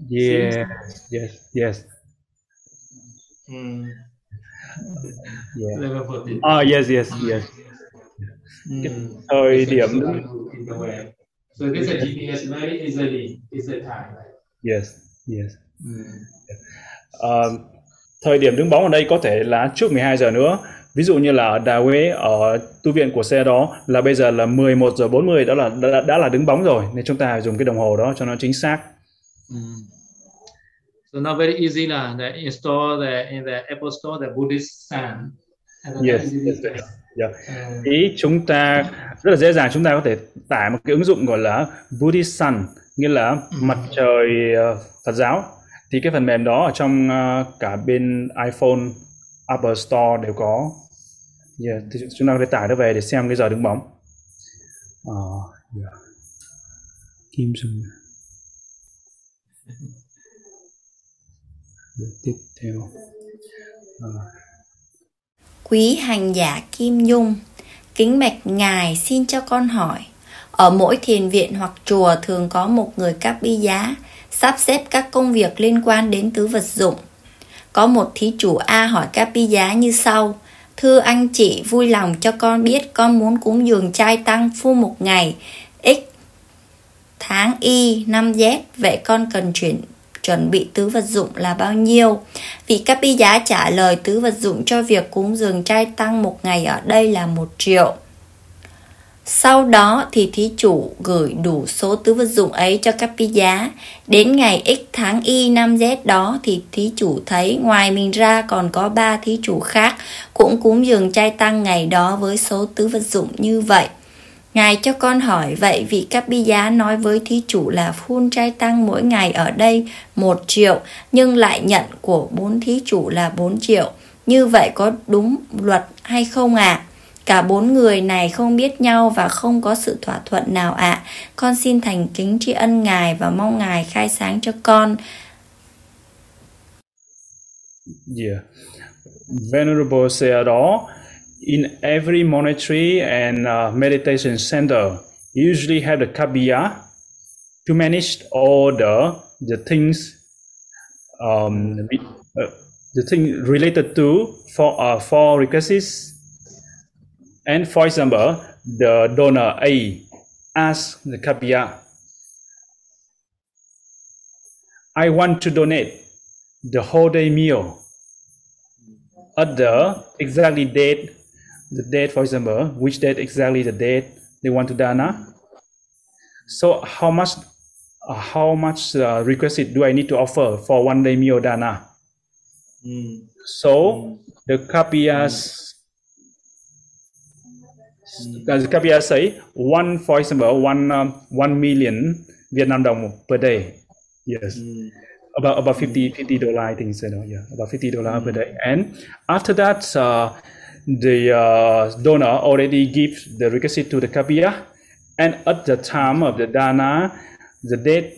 yes yes yes Mm. yeah. 11:40. ah yes yes yes Mm. thời điểm the. So this is GPS very easily is the time. yes yes Mm. Ờ, thời điểm đứng bóng ở đây có thể là trước 12 giờ nữa ví dụ như là ở Đà Huế ở tu viện của xe đó là bây giờ là 11 giờ 40 đó là đã, đã là đứng bóng rồi nên chúng ta dùng cái đồng hồ đó cho nó chính xác Mm. So now very easy là the install the in the Apple Store the Buddhist sun. Yes. Yeah. Uh, ý chúng ta rất là dễ dàng chúng ta có thể tải một cái ứng dụng gọi là Buddhist Sun nghĩa là mặt trời ờ, Phật giáo thì cái phần mềm đó ở trong uh, cả bên iPhone Apple Store đều có yeah, thì chúng ta có thể tải nó về để xem cái giờ đứng bóng ờ, uh, yeah. Kim Dung tiếp theo Ờ, Quý hành giả Kim Nhung, kính bạch ngài xin cho con hỏi. Ở mỗi thiền viện hoặc chùa thường có một người các bi giá sắp xếp các công việc liên quan đến tứ vật dụng. Có một thí chủ A hỏi capi giá như sau. Thưa anh chị, vui lòng cho con biết con muốn cúng dường trai tăng phu một ngày, x tháng y năm z, vậy con cần chuyển chuẩn bị tứ vật dụng là bao nhiêu? Vị capi giá trả lời tứ vật dụng cho việc cúng dường trai tăng một ngày ở đây là một triệu. Sau đó thì thí chủ gửi đủ số tứ vật dụng ấy cho các pi giá. Đến ngày X tháng Y năm Z đó thì thí chủ thấy ngoài mình ra còn có ba thí chủ khác cũng cúng dường trai tăng ngày đó với số tứ vật dụng như vậy. Ngài cho con hỏi, vậy vị các bi giá nói với thí chủ là phun trai tăng mỗi ngày ở đây 1 triệu, nhưng lại nhận của bốn thí chủ là 4 triệu. Như vậy có đúng luật hay không ạ? Cả bốn người này không biết nhau và không có sự thỏa thuận nào ạ. Con xin thành kính tri ân Ngài và mong Ngài khai sáng cho con. Yeah. Venerable Sayadaw, in every monastery and uh, meditation center, usually have the kabiya to manage all the the things um, uh, the thing related to for uh, for requests. And for example, the donor A asks the kabiya, I want to donate the whole day meal at the exactly date the date for example which date exactly the date they want to dana so how much uh, how much uh, requested do i need to offer for one day meal dana mm, so the kapiyas the kapiyas say one for example one um, one million vietnam dong per day. Yes. Mm, about about 50 50 dollar i think so yeah about 50 dollar per day. And after that uh, the uh, donor already gives the requisite to the kapiya and at the time of the dana the date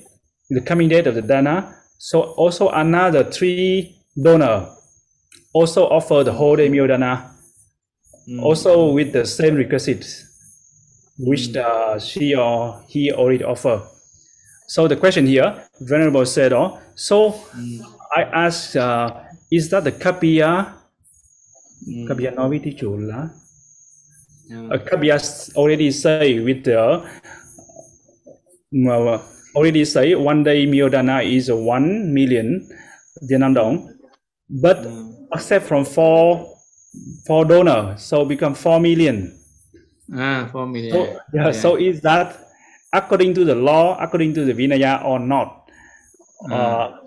the coming date of the dana so also another three donor also offer the whole day meal dana mm. also with the same requisite which uh, she or he already offer. So the question here, Venerable said, oh, so I asked, uh, is that the kapiya? Mm. Kapiya nói với thí chủ là Yeah. kapiya already say with the uh, already say one day meal dana is one million Vietnam dong, but Mm. except from four four donor, so become four million. Ah, four million. So, yeah, so is that according to the law, according to the Vinaya or not? Uh,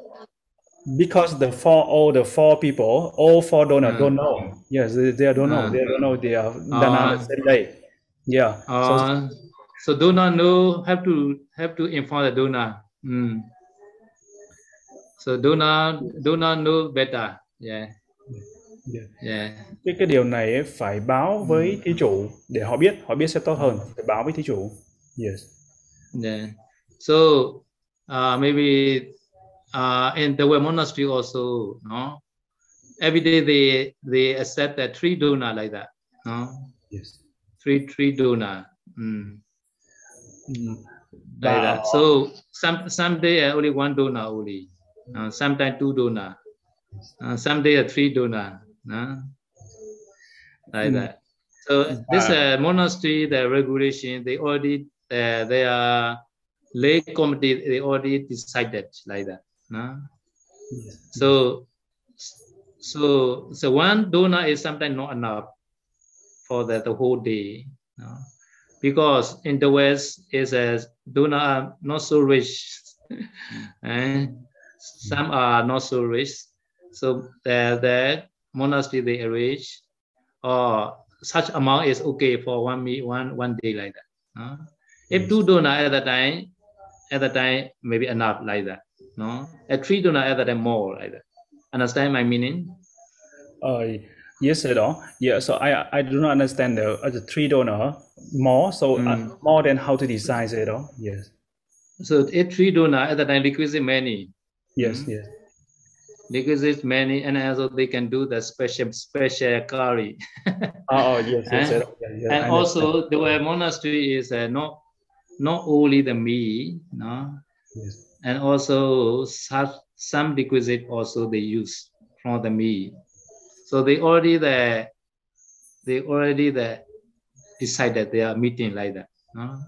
because the four, all the four people, all four donors Mm. don't know. Yes, they, they don't know. Mm. They don't know they are done Ah. the same day. Yeah. so, Uh, so donor know have to have to inform the donor. Mm. So donor donor know better. Yeah. Yeah. Yeah. cái cái điều này ấy phải báo với thí chủ để họ biết họ biết sẽ tốt hơn phải báo với thí chủ yes Yeah. So uh, maybe uh, in the way monastery also, no. Every day they they accept that three donor like that. No, yes three three donor. Mm. Ừm. like that. So some some day uh, only one donor only. Uh, sometimes two donor. Uh, some day uh, three donor. Uh, like Mm. that. So this uh, monastery, the regulation, they already uh, they are lay committee. They already decided like that. Uh. yes. So so so one donor is sometimes not enough for the, the whole day. no? Because in the West is a donor are not so rich. and (laughs) some are not so rich. So the, the monastery they arrange or such amount is okay for one me one one day like that. no? If two donor at the time, at the time maybe enough like that. No, at three donor at the time more like that. Understand my meaning? Uh, yes, at all. Yeah, so I I do not understand the uh, the three donor more. So uh, Mm. more than how to decide it. all. Yes, So if three donor at the time requisite many, yes, Mm. yes. Requisite many, and also they can do the special special curry. (laughs) Oh, oh yes, yes. Yeah, yeah, and also the way monastery is uh, not not only the me, no, yes. and also such some requisite also they use from the me. So they already the they already the decided they are meeting like that. No?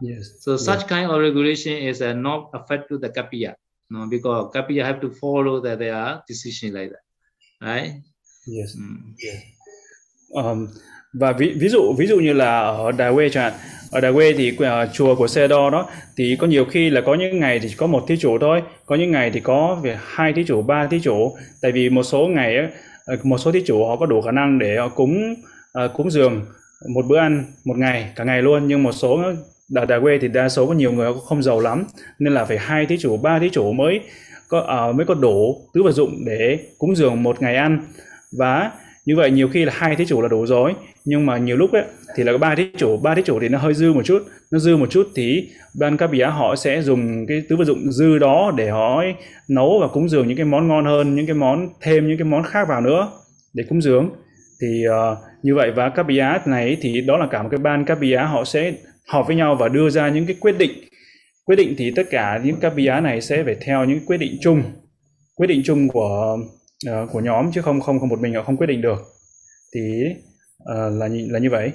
yes. So yes. such kind of regulation is uh, not affect to the kapiya, no, because kapiya have to follow that their decision like that, right? yes. Mm. Um, và ví ví dụ ví dụ như là ở Đà Quê chẳng hạn ở Đà Quê thì uh, chùa của Xe Đo đó thì có nhiều khi là có những ngày thì có một thí chủ thôi có những ngày thì có về hai thí chủ ba thí chủ tại vì một số ngày ờ, một số thí chủ họ có đủ khả năng để họ cúng ờ, cúng dường một bữa ăn một ngày cả ngày luôn nhưng một số ở Đà Quê thì đa số có nhiều người họ không giàu lắm nên là phải hai thí chủ ba thí chủ mới có uh, mới có đủ tứ vật dụng để cúng dường một ngày ăn. Và như vậy nhiều khi là hai thí chủ là đủ rồi nhưng mà nhiều lúc ấy thì là có ba thí chủ ba thí chủ thì nó hơi dư một chút. Nó dư một chút thì ban các bìa họ sẽ dùng cái tứ vật dụng dư đó để họ nấu và cúng dường những cái món ngon hơn những cái món thêm những cái món khác vào nữa để cúng dường. Thì uh, như vậy và các bìa này thì đó là cả một cái ban các bìa họ sẽ họp với nhau và đưa ra những cái quyết định quyết định thì tất cả những bìa này sẽ phải theo những quyết định chung quyết định chung của ờ, của nhóm chứ không không không một mình họ không quyết định được thì ờ, là là như vậy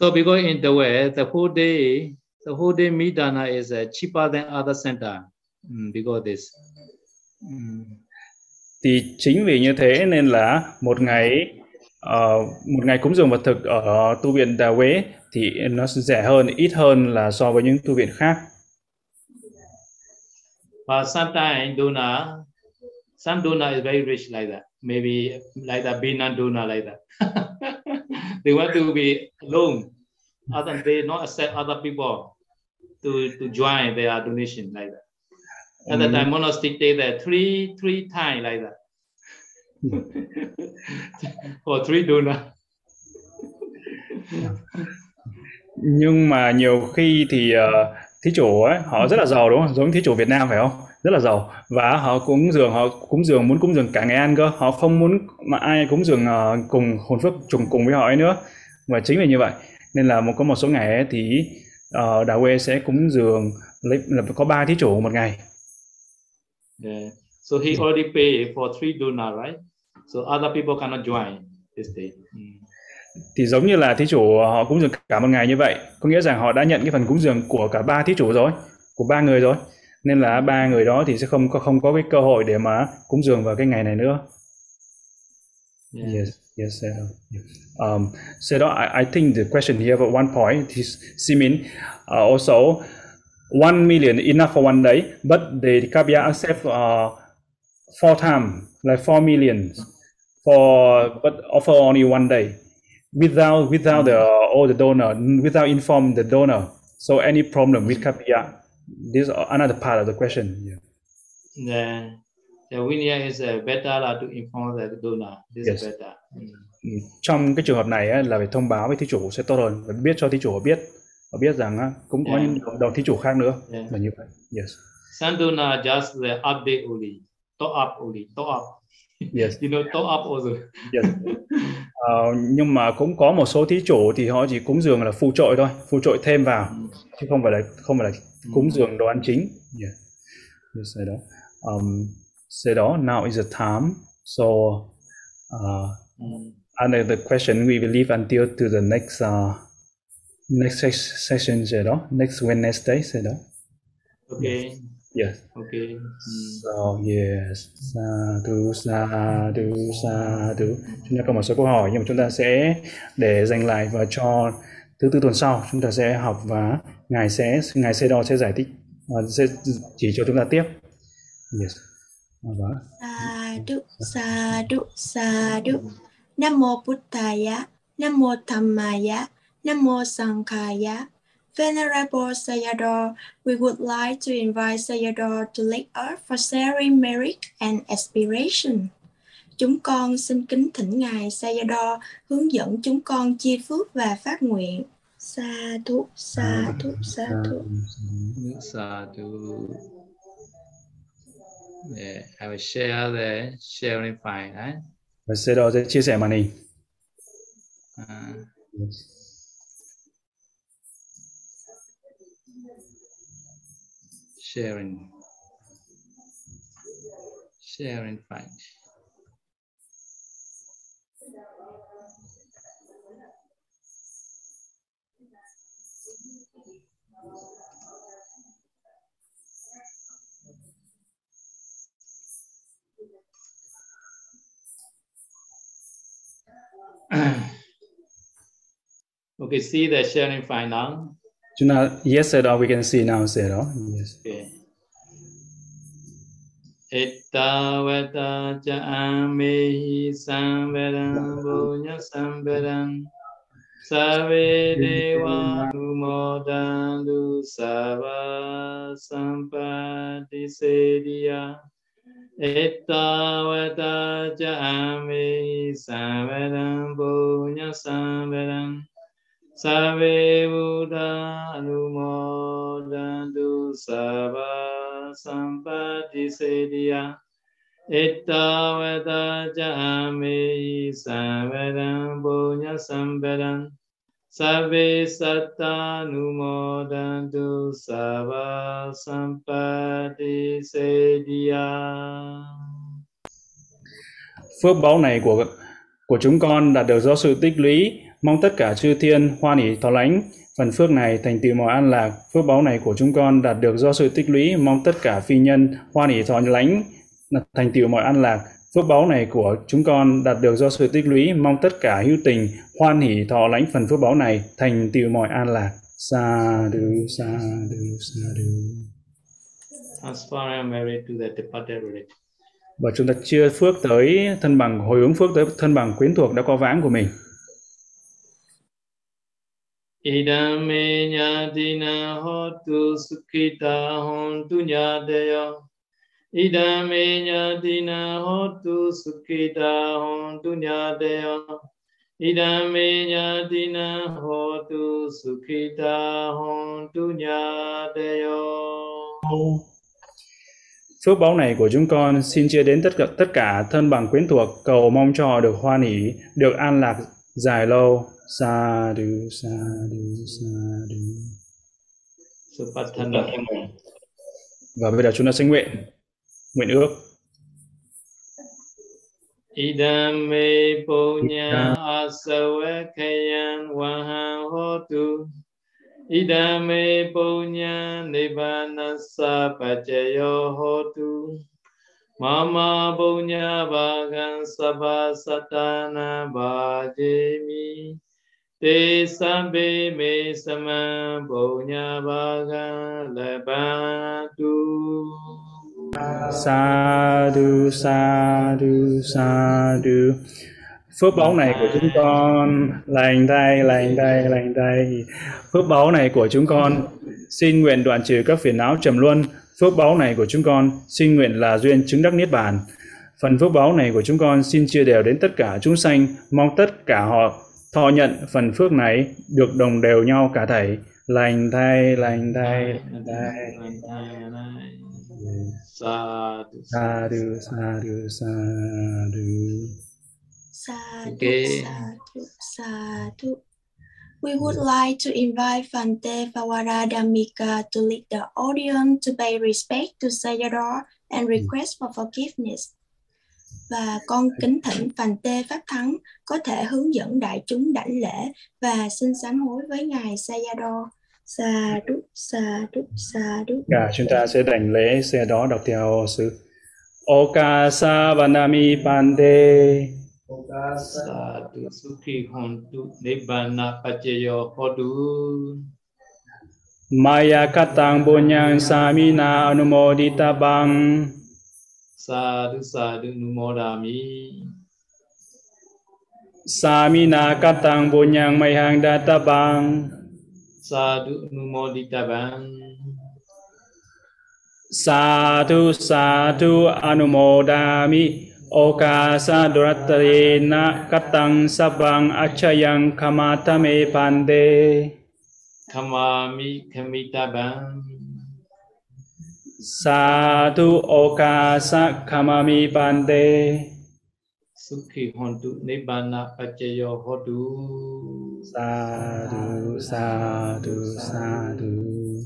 So because in the way the whole day, the whole day meat dana is uh, cheaper than other center mm, because this. Mm. thì chính vì như thế nên là một ngày ờ, một ngày cúng dường vật thực ở tu viện Đà Quế thì nó rẻ hơn ít hơn là so với những tu viện khác But sometimes donor, some donor is very rich like that. Maybe like that Binan donor like that. (laughs) they want to be alone. Other they not accept other people to, to join their donation like that. At the time monastery stay there three three times like that. (laughs) For three donor. nhưng mà nhiều khi thì ờ, thí chủ ấy họ rất là giàu đúng không giống thí chủ Việt Nam phải không rất là giàu và họ cúng dường họ cúng dường muốn cúng dường cả ngày ăn cơ họ không muốn mà ai cúng dường ờ, cùng hồn phước trùng cùng với họ ấy nữa và chính vì như vậy nên là một có một số ngày ấy thì uh, Đà Quê sẽ cúng dường lấy là có ba thí chủ một ngày Yeah. So he already paid for three donor, right? So other people cannot join this day. Mm. thì giống như là thí chủ họ cúng dường cả một ngày như vậy có nghĩa rằng họ đã nhận cái phần cúng dường của cả ba thí chủ rồi của ba người rồi nên là ba người đó thì sẽ không có không có cái cơ hội để mà cúng dường vào cái ngày này nữa Yeah. Yes, yes, sir. Um, so I, I think the question here at one point is Simin uh, also one million enough for one day, but the Kabya accept uh, four time like four million for but offer only one day without without the all the donor without inform the donor. So any problem with Kabya this is another part of the question. Yeah. The, the Vinaya is uh, better là to inform the donor. This Yes. is better. Mm. Ừ, Trong cái trường hợp này á, là phải thông báo với thí chủ sẽ tốt hơn, phải biết cho thí chủ biết và biết rằng cũng có Yeah. những đồng, đồng thí chủ khác nữa Yeah. là như vậy. Yes. Some donor just the update only, top up only, top up. Yes. You know, top up also. Yes. Ờ, nhưng mà cũng có một số thí chủ thì họ chỉ cúng dường là phụ trội thôi, phụ trội thêm vào chứ không phải là không phải là cúng dường đồ ăn chính. Yeah. Yes, say đó. Um, say đó. Now is the time. So uh, Mm. another question we will leave until to the next uh, next session. Say đó. Next Wednesday. Say đó. Okay. Yes. Okay. So yes, sadhu sadhu sadhu. Chúng ta có một số câu hỏi nhưng mà chúng ta sẽ để dành lại và cho thứ tư tuần sau chúng ta sẽ học và ngài sẽ ngài sẽ đo sẽ giải thích và sẽ chỉ cho chúng ta tiếp. Yes. Và Sadhu, sadhu, sadhu. Nam mô Buddhaya, Nam mô Dhammaya, Nam mô Sankhaya. Venerable Sayadaw, we would like to invite Sayadaw to lead us for sharing merit and aspiration. Chúng con xin kính thỉnh Ngài Sayadaw hướng dẫn chúng con chia phước và phát nguyện. Sadhu, sadhu, sadhu. Sadhu. Yeah, I will share the sharing file. Right? và sẽ đo sẽ chia sẻ màn hình. Uh, Yes. Sharing. Sharing file. okay, see the sharing file now. Chúng ta yes sẽ all we can see now sẽ all. Yes. Okay. Ettavata cha amehi samveram punya samveram Save deva numodandu sava sampati sedia Ettavata cha amehi samvedam punya samvedam Save Buddha Anumodantu Sava Sampati Sedia Ettavata Jami Savedam Punya Samvedam Save Satta Anumodantu Sava Sampati Sediya Phước báo này của của chúng con đạt được do sự tích lũy, mong tất cả chư thiên hoan hỷ thọ lãnh. Phần phước này thành tựu mọi an lạc, phước báu này của chúng con đạt được do sự tích lũy, mong tất cả phi nhân hoan hỷ thọ lãnh thành tựu mọi an lạc. Phước báu này của chúng con đạt được do sự tích lũy, mong tất cả hữu tình hoan hỷ thọ lãnh phần phước báu này thành tựu mọi an lạc. Sa du sa du sa du. Transfer merit to the departed relative. Và chúng ta chia phước tới thân bằng hồi hướng phước tới thân bằng quyến thuộc đã có vãng của mình. Idame nyatina hotu sukhita hontu nyadeyo Idame nyatina hotu sukhita hontu nyadeyo Idame nyatina hotu sukhita hontu nyadeyo Phước báo này của chúng con xin chia đến tất cả tất cả thân bằng quyến thuộc, cầu mong cho họ được hoan hỷ, được an lạc dài lâu. Sa du sa du sa du. Supatthana. Và bây giờ chúng ta sẽ nguyện, nguyện ước. Idame punya asawakayan wahang hotu. Idame punya nibbanasa pacayo hotu. Mama punya bagan sabha satana bhajemi. Te sambe ba ga la ba tu Sa du sa du sa du. Phước báu này của chúng con, lành tay lành tay lành tay. Phước báu này của chúng con, xin nguyện đoạn trừ các phiền não trầm luân phước báu này của chúng con, xin nguyện là duyên chứng đắc niết bàn phần phước báu này của chúng con xin chia đều đến tất cả chúng sanh, mong tất cả họ thọ nhận phần phước này được đồng đều nhau cả thảy lành thay lành thay lành thay Sadhu. sadhu sadhu sadhu Sadhu, Okay. sadhu, sadhu. We would like to invite Fante Pavaradamika to lead the audience to pay respect to Sayadaw and request for forgiveness. Và con kính thỉnh Fante Pháp Thắng có thể hướng dẫn đại chúng đảnh lễ và xin sám hối với Ngài Sayadaw. Sadhu, sadhu, sadhu. cả chúng ta sẽ đảnh lễ xe đó đọc theo sự Okasa Vanami Pande Sadhu Sukhi Hontu Nibbana Pachayo Hodu. Maya Katang Bunyang Samina Anumodita Bang Sadhu Sadhu Numodami. Samina Katang Bunyang Mayhang Data Bang Sadhu Numoditabang. Sadhu Sadhu Anumodami Okasa Duratarena Katang Sabang Achayang Kamatame Pande Kamami Kamitabang. Sadhu Okasa Kamami Pande Sukhi Hontu Nibbana Pachayo Hodu. Sadhu Sadhu Sadhu